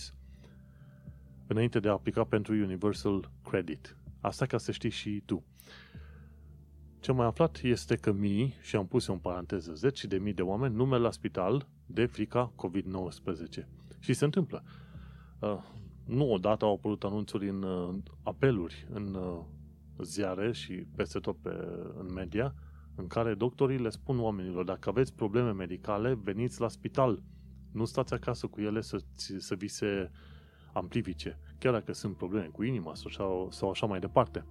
înainte de a aplica pentru Universal Credit. Asta ca să știi și tu. Ce am mai aflat este că mii, și am pus în paranteză, zeci de mii de oameni nu merg la spital de frica COVID-19. Și se întâmplă. Uh, nu odată au apărut anunțuri în uh, apeluri, în uh, ziare și peste tot pe, în media, în care doctorii le spun oamenilor, dacă aveți probleme medicale, veniți la spital. Nu stați acasă cu ele să, să vi se amplifice, chiar dacă sunt probleme cu inima sau, sau așa mai departe.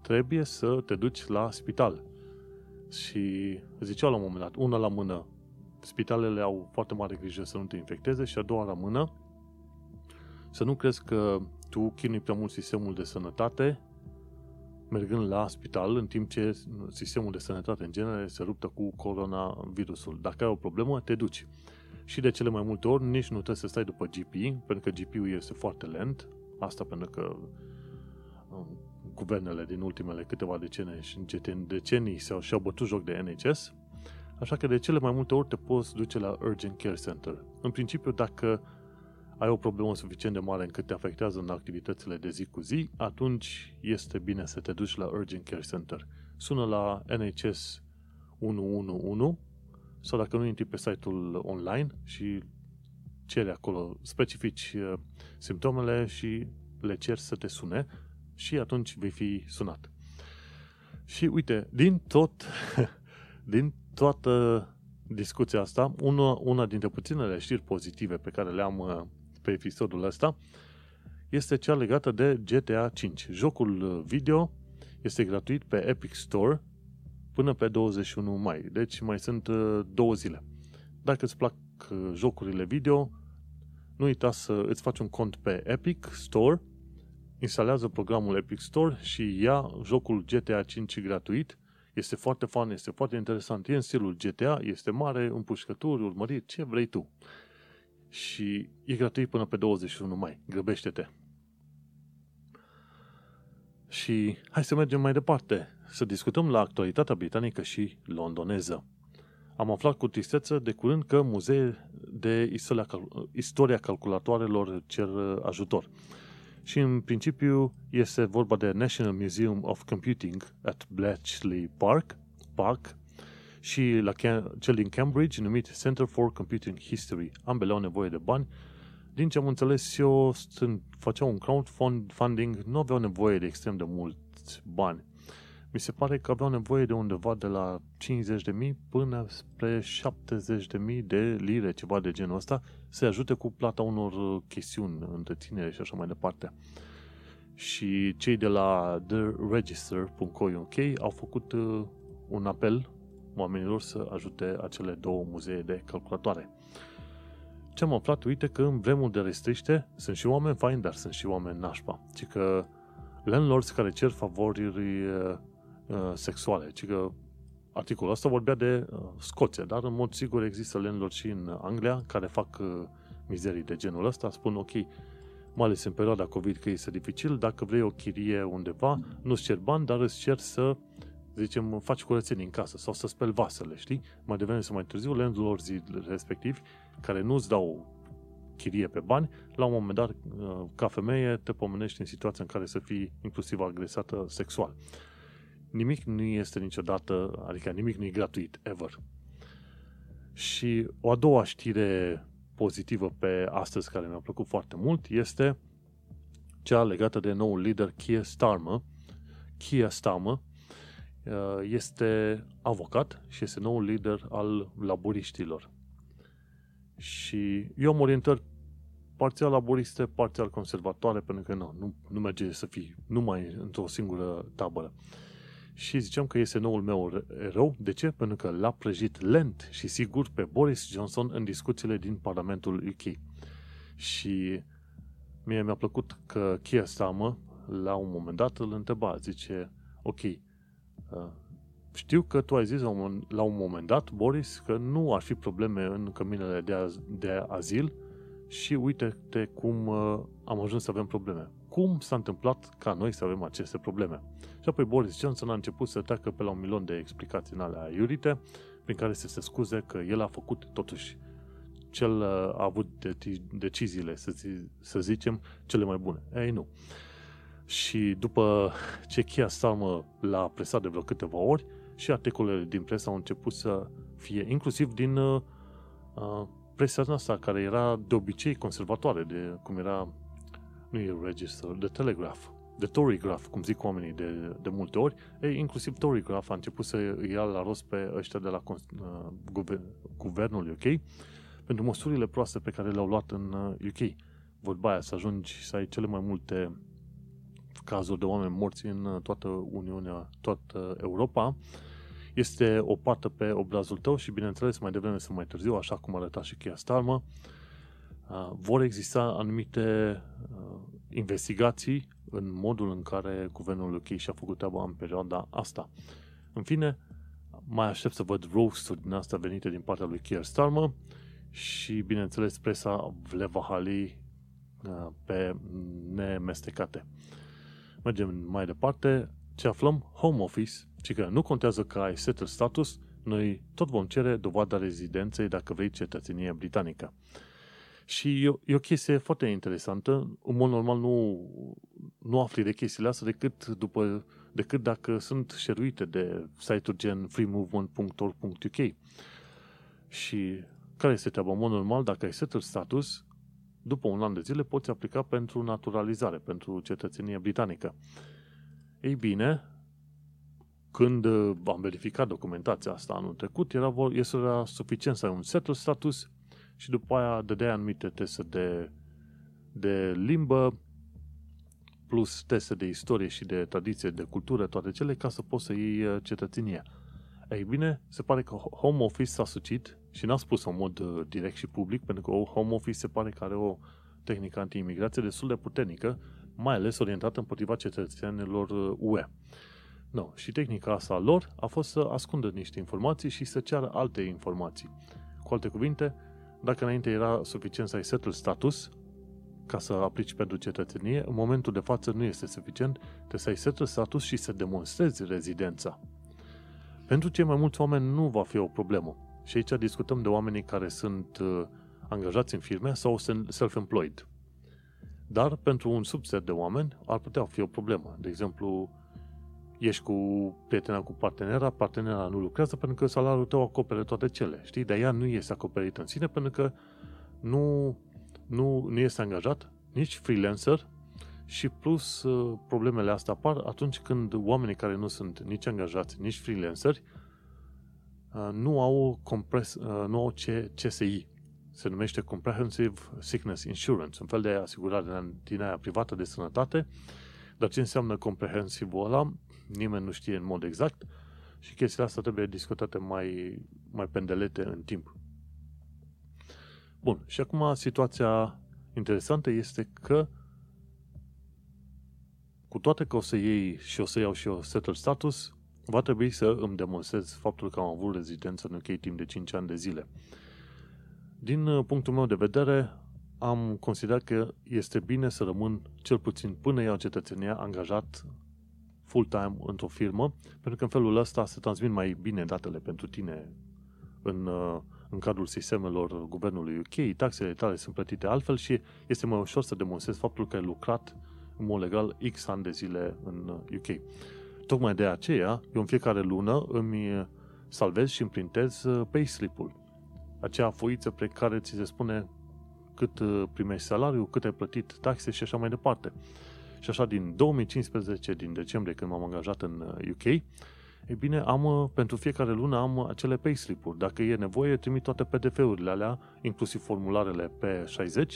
Trebuie să te duci la spital. Și ziceau la un moment dat, una la mână, spitalele au foarte mare grijă să nu te infecteze și a doua la mână, să nu crezi că tu chinui prea mult sistemul de sănătate mergând la spital, în timp ce sistemul de sănătate în genere se luptă cu coronavirusul. Dacă ai o problemă, te duci. Și de cele mai multe ori nici nu trebuie să stai după GP, pentru că GP-ul este foarte lent. Asta pentru că um, guvernele din ultimele câteva decenii și în decenii s-au, și-au bătut joc de NHS, așa că de cele mai multe ori te poți duce la Urgent Care Center. În principiu, dacă ai o problemă suficient de mare încât te afectează în activitățile de zi cu zi, atunci este bine să te duci la Urgent Care Center. Sună la NHS 111 sau dacă nu intri pe site-ul online și cere acolo, specifici uh, simptomele și le cer să te sune și atunci vei fi sunat. Și uite, din tot, (laughs) din toată discuția asta, una, una dintre puținele știri pozitive pe care le am uh, pe episodul ăsta este cea legată de GTA 5. Jocul video este gratuit pe Epic Store până pe 21 mai, deci mai sunt uh, două zile. Dacă îți plac uh, jocurile video, nu uita să îți faci un cont pe Epic Store, instalează programul Epic Store și ia jocul GTA 5 gratuit. Este foarte fun, este foarte interesant. E în stilul GTA, este mare, împușcături, urmărit, ce vrei tu și e gratuit până pe 21 mai. Grăbește-te! Și hai să mergem mai departe, să discutăm la actualitatea britanică și londoneză. Am aflat cu tristețe de curând că muzee de istoria, istoria calculatoarelor cer ajutor. Și în principiu este vorba de National Museum of Computing at Bletchley Park, Park și la cel din Cambridge, numit Center for Computing History. Ambele au nevoie de bani. Din ce am înțeles eu, stând, făceau un crowdfunding, nu aveau nevoie de extrem de mulți bani. Mi se pare că aveau nevoie de undeva de la 50.000 până spre 70.000 de lire, ceva de genul ăsta, să ajute cu plata unor chestiuni, întreținere și așa mai departe. Și cei de la theregister.co.uk au făcut uh, un apel oamenilor să ajute acele două muzee de calculatoare. Ce am aflat, uite că în vremuri de restriște sunt și oameni faini, dar sunt și oameni nașpa. Ci că landlords care cer favori uh, uh, sexuale, ci că articolul ăsta vorbea de uh, Scoția, dar în mod sigur există landlords și în Anglia care fac uh, mizerii de genul ăsta, spun ok, mai ales în perioada COVID că este dificil, dacă vrei o chirie undeva, nu-ți cer bani, dar îți cer să zicem, faci curățenie în casă sau să speli vasele, știi? Mai devreme sau mai târziu, landlords respectivi, care nu-ți dau chirie pe bani, la un moment dat, uh, ca femeie, te pomenești în situația în care să fii inclusiv agresată sexual. Nimic nu este niciodată, adică nimic nu e gratuit, ever. Și o a doua știre pozitivă pe astăzi, care mi-a plăcut foarte mult, este cea legată de noul lider Keir Starmer, Keir Starmer, Uh, este avocat și este noul lider al laburiștilor. Și eu am orientări parțial laboriste, parțial conservatoare, pentru că nu, nu, nu merge să fii numai într-o singură tabără. Și ziceam că este noul meu erou. De ce? Pentru că l-a prăjit lent și sigur pe Boris Johnson în discuțiile din Parlamentul UK. Și mie mi-a plăcut că Keir Starmer, la un moment dat, îl întreba, zice, ok, uh, știu că tu ai zis la un moment dat, Boris, că nu ar fi probleme în căminele de, az- de azil și uite-te cum uh, am ajuns să avem probleme. Cum s-a întâmplat ca noi să avem aceste probleme? Și apoi Boris Johnson a început să treacă pe la un milion de explicații în alea iurite, prin care să se scuze că el a făcut totuși cel uh, a avut deciziile, să, zi, să zicem, cele mai bune. Ei, nu. Și după ce Kia Starmer l-a presat de vreo câteva ori, și articolele din presă au început să fie, inclusiv din uh, uh presa noastră, care era de obicei conservatoare, de cum era, nu e Register, de Telegraph, de Torygraph, cum zic oamenii de, de multe ori, ei, inclusiv Torygraph a început să ia la rost pe ăștia de la uh, guver, guvernul UK pentru măsurile proaste pe care le-au luat în UK. Uh, Vorba aia, să ajungi să ai cele mai multe cazuri de oameni morți în uh, toată Uniunea, toată Europa, este o pată pe obrazul tău și, bineînțeles, mai devreme sau mai târziu, așa cum arăta și Kia Starmer, uh, vor exista anumite uh, investigații în modul în care guvernul UK și-a făcut treaba în perioada asta. În fine, mai aștept să văd roast-uri din asta venite din partea lui Keir Starmer și, bineînțeles, presa le va hali pe nemestecate. Mergem mai departe. Ce aflăm? Home Office, ci că nu contează că ai settled status, noi tot vom cere dovada rezidenței dacă vrei cetățenie britanică. Și e, e o chestie foarte interesantă. În mod normal nu, nu afli de chestiile astea decât, după, decât dacă sunt șeruite de site-uri gen freemovement.org.uk. Și care este treaba? În mod normal, dacă ai settled status, după un an de zile poți aplica pentru naturalizare, pentru cetățenie britanică. Ei bine, când uh, am verificat documentația asta anul trecut, era, era suficient să ai un settled status și după aia dădeai anumite teste de, de limbă, plus teste de istorie și de tradiție, de cultură, toate cele, ca să poți să iei uh, cetățenia. Ei bine, se pare că Home Office s-a sucit și n-a spus în mod uh, direct și public, pentru că Home Office se pare că are o tehnică anti-imigrație destul de puternică, mai ales orientată împotriva cetățenilor UE. Uh, no. Și tehnica asta lor a fost să ascundă niște informații și să ceară alte informații. Cu alte cuvinte, dacă înainte era suficient să ai setul status ca să aplici pentru cetățenie, în momentul de față nu este suficient, trebuie să ai setul status și să demonstrezi rezidența. Pentru cei mai mulți oameni nu va fi o problemă. Și aici discutăm de oamenii care sunt uh, angajați în firme sau self-employed. Dar pentru un subset de oameni ar putea fi o problemă. De exemplu, ești cu prietena, cu partenera, partenera nu lucrează pentru că salariul tău acopere toate cele, știi? Dar ea nu este acoperită în sine pentru că nu, nu, nu este angajat, nici freelancer și plus uh, problemele astea apar atunci când oamenii care nu sunt nici angajați, nici freelanceri uh, nu au, compres, uh, nu au CSI. Se numește Comprehensive Sickness Insurance, un fel de asigurare din aia privată de sănătate, dar ce înseamnă comprehensive ăla, nimeni nu știe în mod exact și chestiile astea trebuie discutate mai, mai pendelete în timp. Bun, și acum situația interesantă este că cu toate că o să iei și o să iau și eu settled status, va trebui să îmi demonstrez faptul că am avut rezidență în UK timp de 5 ani de zile. Din uh, punctul meu de vedere, am considerat că este bine să rămân cel puțin până iau cetățenia angajat full-time într-o firmă, pentru că în felul ăsta se transmit mai bine datele pentru tine în, uh, în cadrul sistemelor guvernului UK, taxele tale sunt plătite altfel și este mai ușor să demonstrezi faptul că ai lucrat în mod legal X ani de zile în UK. Tocmai de aceea, eu în fiecare lună îmi salvez și îmi printez uh, payslip-ul. Acea foiță pe care ți se spune cât uh, primești salariu, cât ai plătit taxe și așa mai departe. Și așa din 2015, din decembrie, când m-am angajat în UK, uh, e bine, am, pentru fiecare lună am acele payslip-uri. Dacă e nevoie, trimit toate PDF-urile alea, inclusiv formularele P60,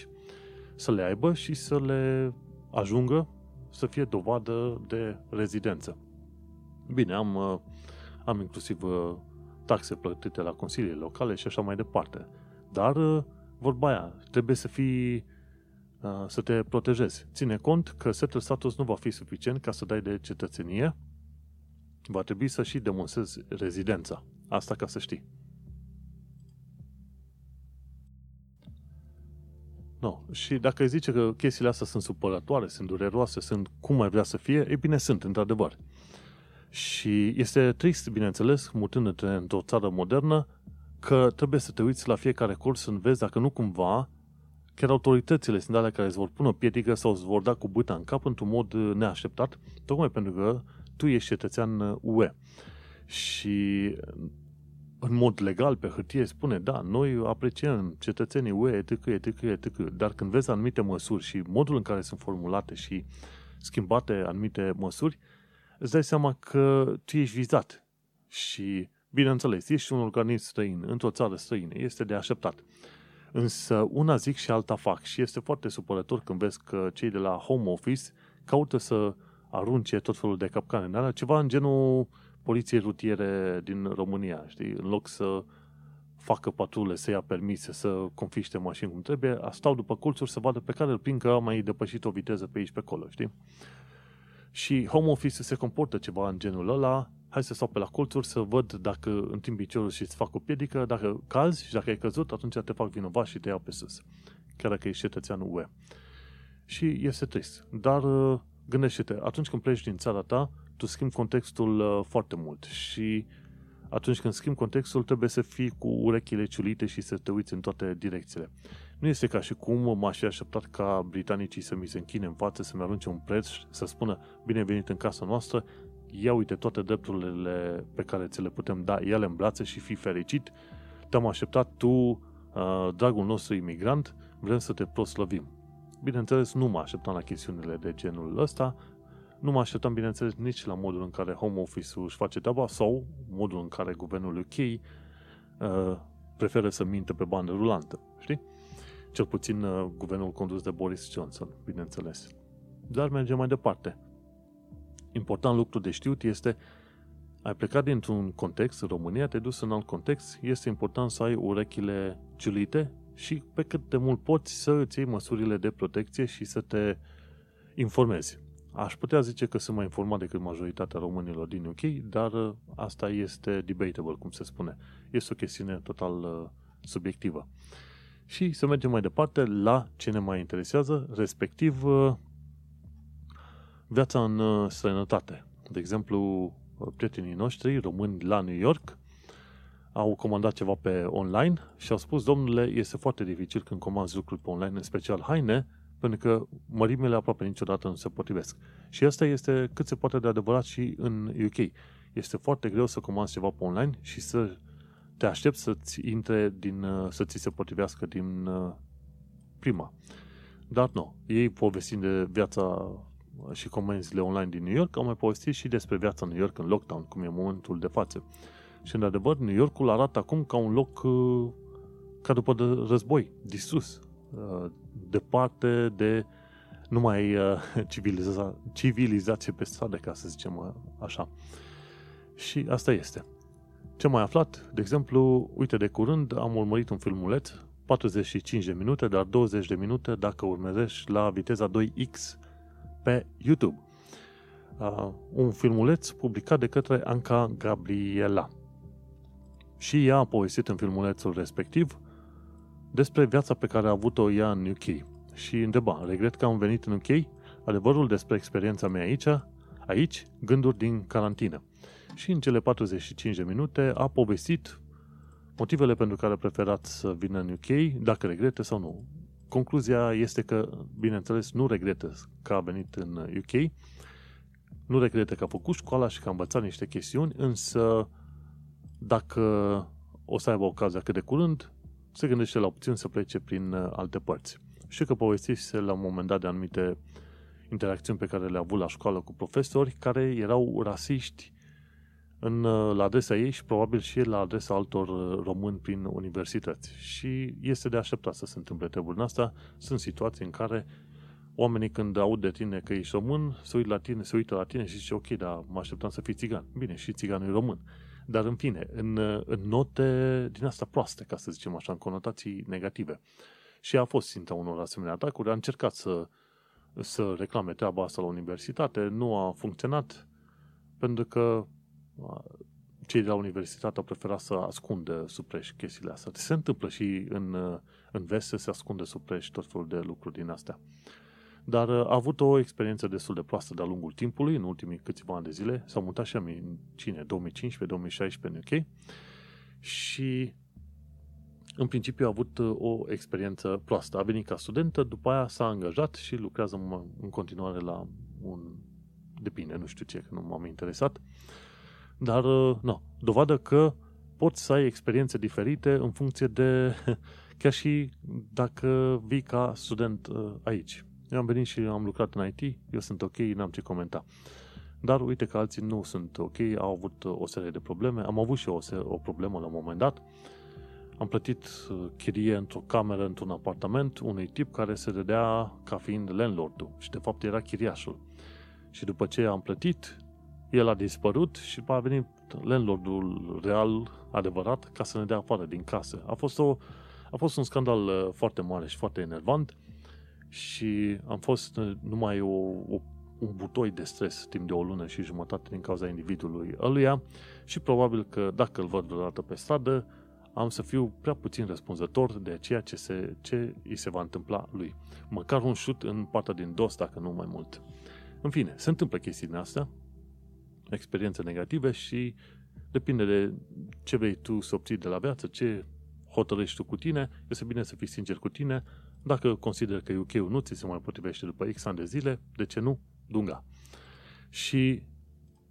să le aibă și să le ajungă să fie dovadă de rezidență. Bine, am, uh, am inclusiv uh, taxe plătite la consiliile locale și așa mai departe. Dar, uh, vorba aia, trebuie să fii să te protejezi. Ține cont că setul status nu va fi suficient ca să dai de cetățenie, va trebui să și demonstrezi rezidența. Asta ca să știi. No. Și dacă îi zice că chestiile astea sunt supărătoare, sunt dureroase, sunt cum mai vrea să fie, e bine, sunt, într-adevăr. Și este trist, bineînțeles, mutându-te într-o țară modernă, că trebuie să te uiți la fiecare curs să vezi dacă nu cumva chiar autoritățile sunt alea care îți vor pune o piedică sau îți vor da cu băta în cap într-un mod neașteptat, tocmai pentru că tu ești cetățean UE. Și în mod legal pe hârtie spune, da, noi apreciem cetățenii UE, etc., etc., etc., dar când vezi anumite măsuri și modul în care sunt formulate și schimbate anumite măsuri, îți dai seama că tu ești vizat și, bineînțeles, ești un organism străin, într-o țară străină, este de așteptat. Însă una zic și alta fac și este foarte supărător când vezi că cei de la Home Office caută să arunce tot felul de capcane în ceva în genul poliției rutiere din România, știi? În loc să facă patrule, să ia permise, să confiște mașini cum trebuie, stau după colțuri să vadă pe care îl prind că a mai depășit o viteză pe aici pe acolo, știi? Și home office se comportă ceva în genul ăla, hai să stau pe la colțuri să văd dacă în timp piciorul și îți fac o piedică, dacă cazi și dacă ai căzut, atunci te fac vinovat și te iau pe sus. Chiar dacă ești cetățean UE. Și este trist. Dar gândește-te, atunci când pleci din țara ta, tu schimbi contextul uh, foarte mult și atunci când schimbi contextul trebuie să fii cu urechile ciulite și să te uiți în toate direcțiile. Nu este ca și cum m-aș fi așteptat ca britanicii să mi se închine în față, să-mi arunce un preț, să spună bine venit în casa noastră, ia uite toate drepturile pe care ți le putem da, ia-le în brațe și fii fericit. Te-am așteptat tu, uh, dragul nostru imigrant, vrem să te proslăvim. Bineînțeles, nu mă așteptam la chestiunile de genul ăsta, nu mă așteptam, bineînțeles, nici la modul în care Home Office-ul își face treaba sau modul în care guvernul UK uh, preferă să mintă pe bandă rulantă, știi? Cel puțin uh, guvernul condus de Boris Johnson, bineînțeles. Dar mergem mai departe. Important lucru de știut este ai plecat dintr-un context, în România, te-ai dus în alt context, este important să ai urechile ciulite și pe cât de mult poți să îți iei măsurile de protecție și să te informezi. Aș putea zice că sunt mai informat decât majoritatea românilor din UK, dar uh, asta este debatable, cum se spune. Este o chestiune total uh, subiectivă. Și să mergem mai departe la ce ne mai interesează, respectiv uh, viața în străinătate. De exemplu, prietenii noștri români la New York au comandat ceva pe online și au spus, domnule, este foarte dificil când comanzi lucruri pe online, în special haine, pentru că mărimile aproape niciodată nu se potrivesc. Și asta este cât se poate de adevărat și în UK. Este foarte greu să comanzi ceva pe online și să te aștepți să-ți intre din, să ți se potrivească din prima. Dar nu, ei povestind de viața și comenzile online din New York, au mai povestit și despre viața în New York în lockdown, cum e momentul de față. Și, în adevăr, New Yorkul arată acum ca un loc ca după de război, distrus, departe de numai uh, (laughs) civiliza- civilizație pe stradă, ca să zicem uh, așa. Și asta este. Ce mai aflat? De exemplu, uite, de curând am urmărit un filmuleț, 45 de minute, dar 20 de minute dacă urmărești la viteza 2x pe YouTube. Uh, un filmuleț publicat de către Anca Gabriela. Și ea a povestit în filmulețul respectiv despre viața pe care a avut-o ea în UK. Și întreba, regret că am venit în UK, adevărul despre experiența mea aici, aici, gânduri din carantină. Și în cele 45 de minute a povestit motivele pentru care a preferat să vină în UK, dacă regrete sau nu. Concluzia este că, bineînțeles, nu regretă că a venit în UK, nu regretă că a făcut școala și că a învățat niște chestiuni, însă dacă o să aibă ocazia cât de curând, se gândește la opțiuni să plece prin uh, alte părți. Și că povestise la un moment dat de anumite interacțiuni pe care le-a avut la școală cu profesori care erau rasiști în, la adresa ei și probabil și la adresa altor uh, români prin universități. Și este de așteptat să se întâmple treburile astea. Sunt situații în care oamenii când aud de tine că ești român, se uită la tine, se uită la tine și zice ok, dar mă așteptam să fii țigan. Bine, și țiganul e român. Dar în fine, în, în note din asta proaste, ca să zicem așa, în conotații negative. Și a fost ținta unor asemenea atacuri, a încercat să, să reclame treaba asta la universitate, nu a funcționat, pentru că cei de la universitate au preferat să ascundă supreș chestiile astea. Se întâmplă și în, în vest să se ascunde supreș tot felul de lucruri din astea. Dar a avut o experiență destul de proastă de-a lungul timpului, în ultimii câțiva ani de zile. S-au mutat și în cine? 2015-2016 în UK. Și în principiu a avut o experiență proastă. A venit ca studentă, după aia s-a angajat și lucrează în continuare la un... Depinde, nu știu ce, că nu m-am interesat. Dar, nu, dovadă că poți să ai experiențe diferite în funcție de, (laughs) chiar și dacă vii ca student aici. Eu am venit și am lucrat în IT, eu sunt ok, n-am ce comenta. Dar uite că alții nu sunt ok, au avut uh, o serie de probleme. Am avut și eu o, o problemă la un moment dat. Am plătit uh, chirie într-o cameră, într-un apartament, unui tip care se dădea ca fiind landlord și de fapt era chiriașul. Și după ce am plătit, el a dispărut și a venit landlordul real, adevărat, ca să ne dea afară din casă. A fost, o, a fost un scandal uh, foarte mare și foarte enervant și am fost uh, numai o, o, un butoi de stres timp de o lună și jumătate din cauza individului ăluia și probabil că dacă îl văd vreodată pe stradă, am să fiu prea puțin răspunzător de ceea ce, se, ce îi se va întâmpla lui. Măcar un șut în partea din dos, dacă nu mai mult. În fine, se întâmplă chestii din astea, experiențe negative și depinde de ce vrei tu să obții de la viață, ce hotărăști tu cu tine, este bine să fii sincer cu tine, dacă consider că UK-ul nu ți se mai potrivește după X ani de zile, de ce nu? Dunga. Și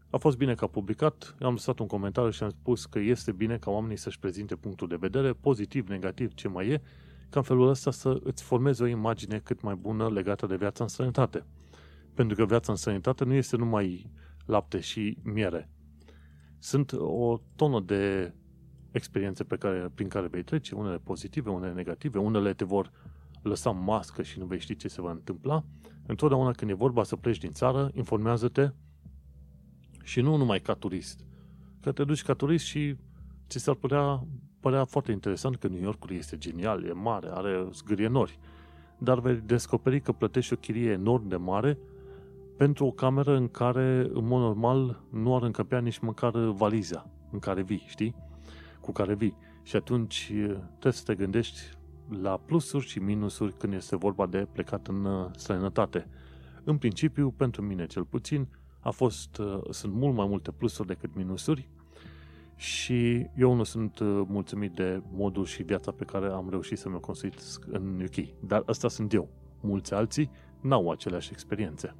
a fost bine că a publicat, am lăsat un comentariu și am spus că este bine ca oamenii să-și prezinte punctul de vedere, pozitiv, negativ, ce mai e, ca în felul ăsta să îți formezi o imagine cât mai bună legată de viața în străinătate. Pentru că viața în străinătate nu este numai lapte și miere. Sunt o tonă de experiențe pe care, prin care vei trece, unele pozitive, unele negative, unele te vor lăsa mască și nu vei ști ce se va întâmpla, întotdeauna când e vorba să pleci din țară, informează-te și nu numai ca turist. Că te duci ca turist și ți s-ar putea părea foarte interesant că New Yorkul este genial, e mare, are zgârie nori. Dar vei descoperi că plătești o chirie enorm de mare pentru o cameră în care, în mod normal, nu ar încăpea nici măcar valiza în care vii, știi? Cu care vii. Și atunci trebuie să te gândești la plusuri și minusuri când este vorba de plecat în uh, străinătate. În principiu, pentru mine cel puțin, a fost, uh, sunt mult mai multe plusuri decât minusuri și eu nu sunt uh, mulțumit de modul și viața pe care am reușit să mi-o construiesc în UK. Dar asta sunt eu. Mulți alții n-au aceleași experiențe.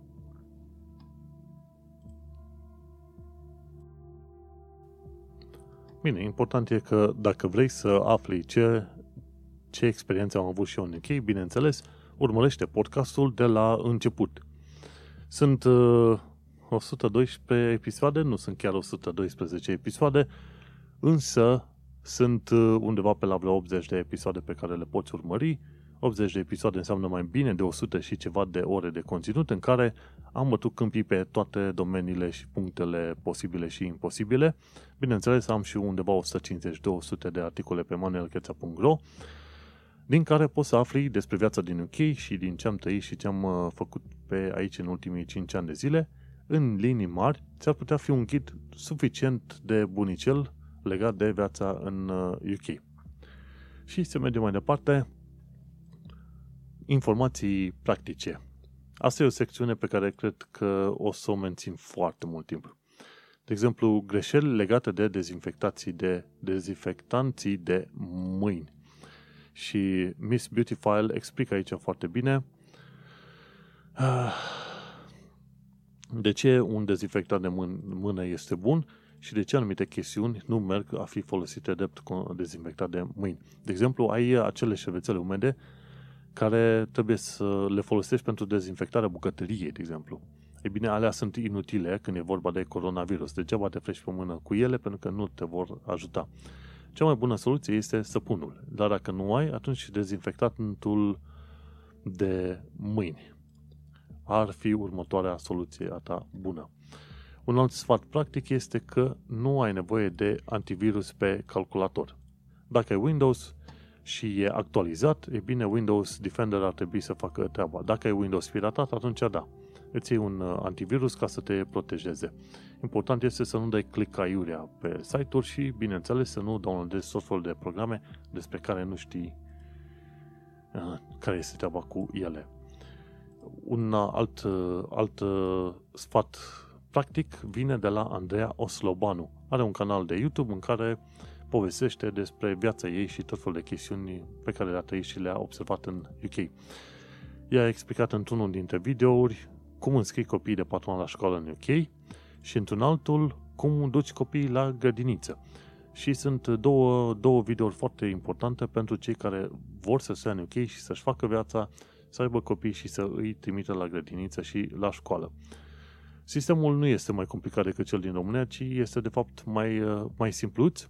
Bine, important e că dacă vrei să afli ce ce experiență am avut și eu în UK, bineînțeles, urmărește podcastul de la început. Sunt uh, 112 episoade, nu sunt chiar 112 episoade, însă sunt uh, undeva pe la vreo 80 de episoade pe care le poți urmări. 80 de episoade înseamnă mai bine de 100 și ceva de ore de conținut în care am bătut câmpii pe toate domeniile și punctele posibile și imposibile. Bineînțeles, am și undeva 150-200 de articole pe manuelcheța.ro din care poți să afli despre viața din UK și din ce am trăit și ce am uh, făcut pe aici în ultimii 5 ani de zile, în linii mari, ți-ar putea fi un ghid suficient de bunicel legat de viața în UK. Uh, și să mergem mai departe, informații practice. Asta e o secțiune pe care cred că o să o mențin foarte mult timp. De exemplu, greșeli legate de dezinfectații de dezinfectanții de mâini. Și Miss Beautifile explică aici foarte bine ah, de ce un dezinfectant de mână este bun și de ce anumite chestiuni nu merg a fi folosite drept dezinfectat de mâini. De exemplu, ai acele șervețele umede care trebuie să le folosești pentru dezinfectarea bucătăriei, de exemplu. e bine, alea sunt inutile când e vorba de coronavirus. Degeaba te frești pe mână cu ele pentru că nu te vor ajuta. Cea mai bună soluție este săpunul. Dar dacă nu ai, atunci dezinfectantul de mâini ar fi următoarea soluție a ta bună. Un alt sfat practic este că nu ai nevoie de antivirus pe calculator. Dacă ai Windows și e actualizat, e bine, Windows Defender ar trebui să facă treaba. Dacă ai Windows piratat, atunci da, îți iei un uh, antivirus ca să te protejeze. Important este să nu dai click aiurea pe site-uri și, bineînțeles, să nu downloadezi tot felul de programe despre care nu știi uh, care este treaba cu ele. Un alt, uh, alt sfat practic vine de la Andreea Oslobanu. Are un canal de YouTube în care povestește despre viața ei și tot felul de chestiuni pe care le-a trăit și le-a observat în UK. Ea a explicat într-unul dintre videouri cum înscrii copiii de patru ani la școală în UK și într-un altul cum duci copiii la grădiniță. Și sunt două, două videouri foarte importante pentru cei care vor să se ia în UK și să-și facă viața, să aibă copii și să îi trimită la grădiniță și la școală. Sistemul nu este mai complicat decât cel din România, ci este de fapt mai, mai simpluț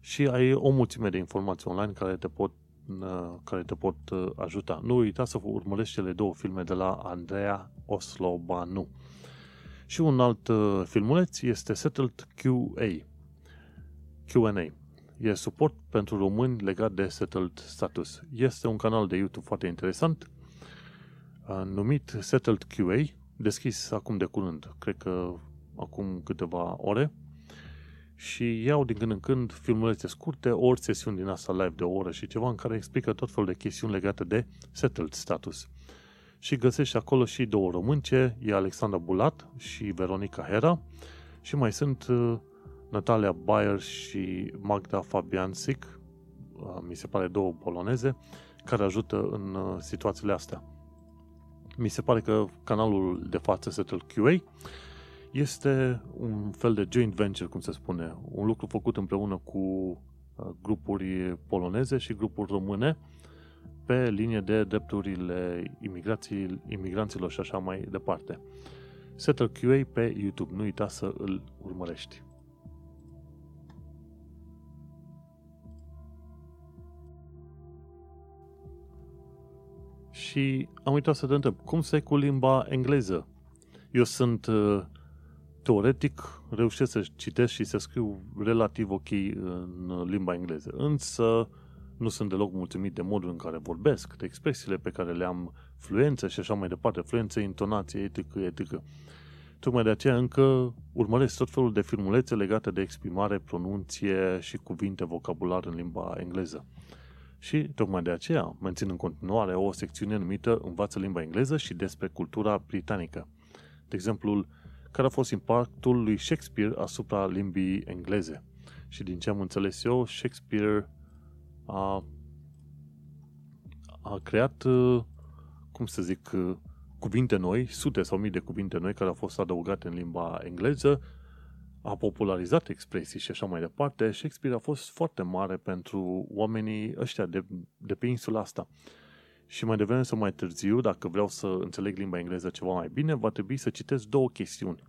și ai o mulțime de informații online care te pot, care te pot ajuta. Nu uita să urmărești cele două filme de la Andreea Oslobanu. Și un alt filmuleț este Settled QA. Q&A. E suport pentru români legat de Settled Status. Este un canal de YouTube foarte interesant numit Settled QA, deschis acum de curând, cred că acum câteva ore, și iau din când în când filmulețe scurte, ori sesiuni din asta live de o oră și ceva în care explică tot felul de chestiuni legate de settled status. Și găsești acolo și două românce, e Alexandra Bulat și Veronica Hera și mai sunt uh, Natalia Bayer și Magda Fabiansic, uh, mi se pare două poloneze, care ajută în uh, situațiile astea. Mi se pare că canalul de față Settled QA este un fel de joint venture, cum se spune, un lucru făcut împreună cu uh, grupuri poloneze și grupuri române pe linie de drepturile imigranților și așa mai departe. Settle QA pe YouTube, nu uita să îl urmărești. Și am uitat să te întreb, cum se cu limba engleză? Eu sunt uh, teoretic reușesc să citesc și să scriu relativ ok în limba engleză. Însă nu sunt deloc mulțumit de modul în care vorbesc, de expresiile pe care le am, fluență și așa mai departe, fluență, intonație, etică, etică. Tocmai de aceea încă urmăresc tot felul de filmulețe legate de exprimare, pronunție și cuvinte, vocabular în limba engleză. Și tocmai de aceea mențin în continuare o secțiune numită Învață limba engleză și despre cultura britanică. De exemplu, care a fost impactul lui Shakespeare asupra limbii engleze. Și din ce am înțeles eu, Shakespeare a, a creat, uh, cum să zic, uh, cuvinte noi, sute sau mii de cuvinte noi care au fost adăugate în limba engleză, a popularizat expresii și așa mai departe. Shakespeare a fost foarte mare pentru oamenii ăștia de, de pe insula asta. Și mai devreme sau mai târziu, dacă vreau să înțeleg limba engleză ceva mai bine, va trebui să citesc două chestiuni.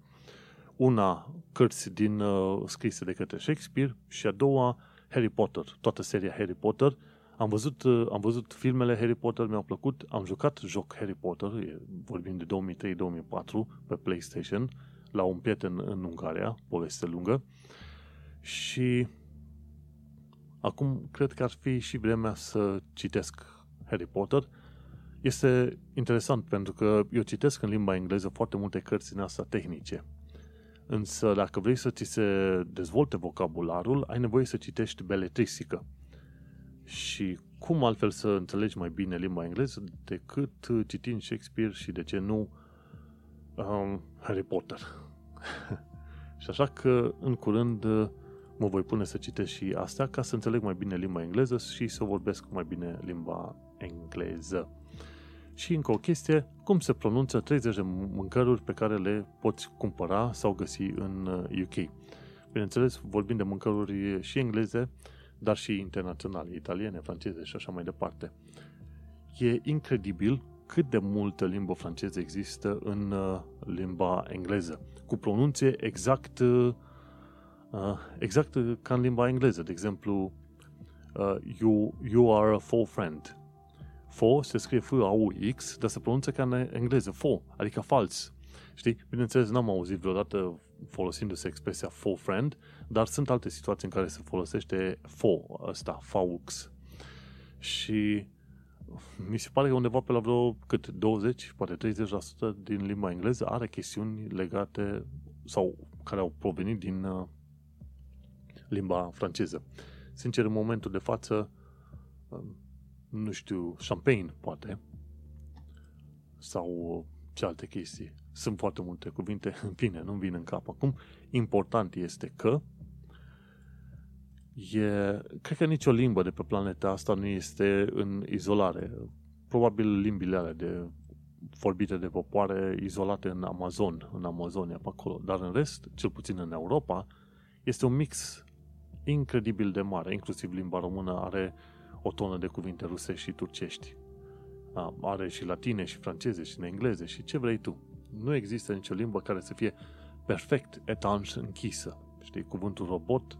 Una, cărți din uh, scrise de către Shakespeare și a doua, Harry Potter, toată seria Harry Potter. Am văzut, uh, am văzut filmele Harry Potter, mi-au plăcut, am jucat joc Harry Potter, vorbim de 2003-2004, pe PlayStation, la un prieten în Ungaria, poveste lungă. Și acum cred că ar fi și vremea să citesc Harry Potter, este interesant pentru că eu citesc în limba engleză foarte multe cărți din asta tehnice. Însă dacă vrei să ți se dezvolte vocabularul, ai nevoie să citești beletristică. Și cum altfel să înțelegi mai bine limba engleză decât citind Shakespeare și de ce nu um, Harry Potter. (laughs) și așa că în curând mă voi pune să citesc și astea ca să înțeleg mai bine limba engleză și să vorbesc mai bine limba engleză. Și încă o chestie, cum se pronunță 30 de mâncăruri pe care le poți cumpăra sau găsi în UK. Uh, Bineînțeles, vorbim de mâncăruri și engleze, dar și internaționale, italiene, franceze și așa mai departe. E incredibil cât de multă limbă franceză există în uh, limba engleză, cu pronunție exact, uh, uh exact ca în limba engleză. De exemplu, uh, you, you are a faux friend. Faux se scrie F-A-U-X, dar se pronunță ca în engleză, faux, adică fals. Știi? Bineînțeles, n-am auzit vreodată folosindu-se expresia faux friend, dar sunt alte situații în care se folosește faux, ăsta, faux. Și mi se pare că undeva pe la vreo cât 20, poate 30% din limba engleză are chestiuni legate sau care au provenit din uh, limba franceză. Sincer, în momentul de față, uh, nu știu, champagne, poate, sau ce alte chestii. Sunt foarte multe cuvinte, (laughs) în fine, nu vin în cap acum. Important este că e, cred că nicio limbă de pe planeta asta nu este în izolare. Probabil limbile alea de vorbite de popoare izolate în Amazon, în Amazonia, pe acolo. Dar în rest, cel puțin în Europa, este un mix incredibil de mare. Inclusiv limba română are o tonă de cuvinte rusești și turcești. Are și latine și franceze și în engleze și ce vrei tu. Nu există nicio limbă care să fie perfect etanș închisă. Știi, cuvântul robot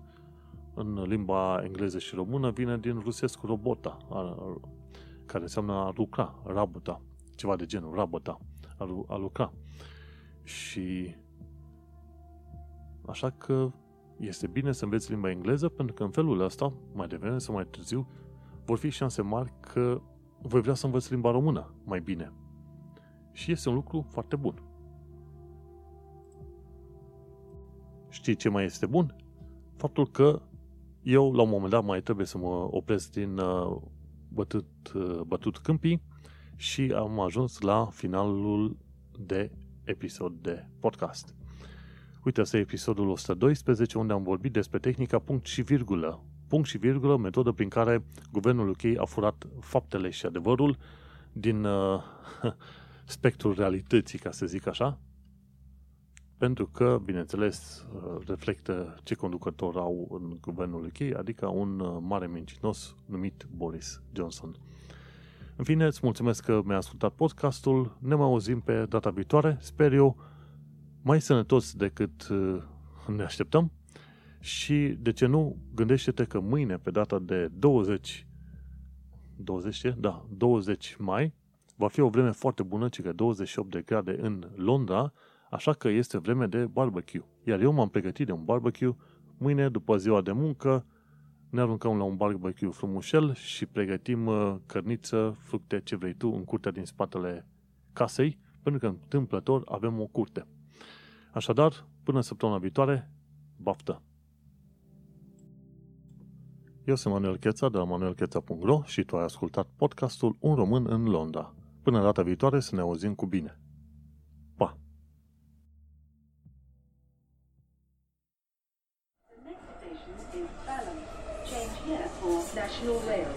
în limba engleză și română vine din rusesc robota, care înseamnă a lucra, rabota, ceva de genul, rabota, a, a lucra. Și așa că este bine să înveți limba engleză pentru că în felul ăsta, mai devreme sau mai târziu, vor fi șanse mari că voi vrea să învăț limba română mai bine. Și este un lucru foarte bun. Știi ce mai este bun? Faptul că eu, la un moment dat, mai trebuie să mă opresc din uh, bătut, uh, bătut câmpii și am ajuns la finalul de episod de podcast. Uite, asta e episodul 112, unde am vorbit despre tehnica punct și virgulă. Punct și virgulă, metodă prin care guvernul UK a furat faptele și adevărul din uh, (laughs) spectrul realității, ca să zic așa, pentru că, bineînțeles, reflectă ce conducător au în guvernul UK, adică un uh, mare mincinos numit Boris Johnson. În fine, îți mulțumesc că mi-ai ascultat podcastul, ne mai auzim pe data viitoare, sper eu, mai sănătos decât uh, ne așteptăm și, de ce nu, gândește-te că mâine, pe data de 20 20, da, 20 mai, va fi o vreme foarte bună, ci că 28 de grade în Londra, Așa că este vreme de barbecue. Iar eu m-am pregătit de un barbecue. Mâine, după ziua de muncă, ne aruncăm la un barbecue frumușel și pregătim uh, cărniță, fructe, ce vrei tu, în curtea din spatele casei, pentru că întâmplător avem o curte. Așadar, până săptămâna viitoare, baftă! Eu sunt Manuel Cheța de la manuelcheța.ro și tu ai ascultat podcastul Un român în Londra. Până data viitoare să ne auzim cu bine! National Rail Service.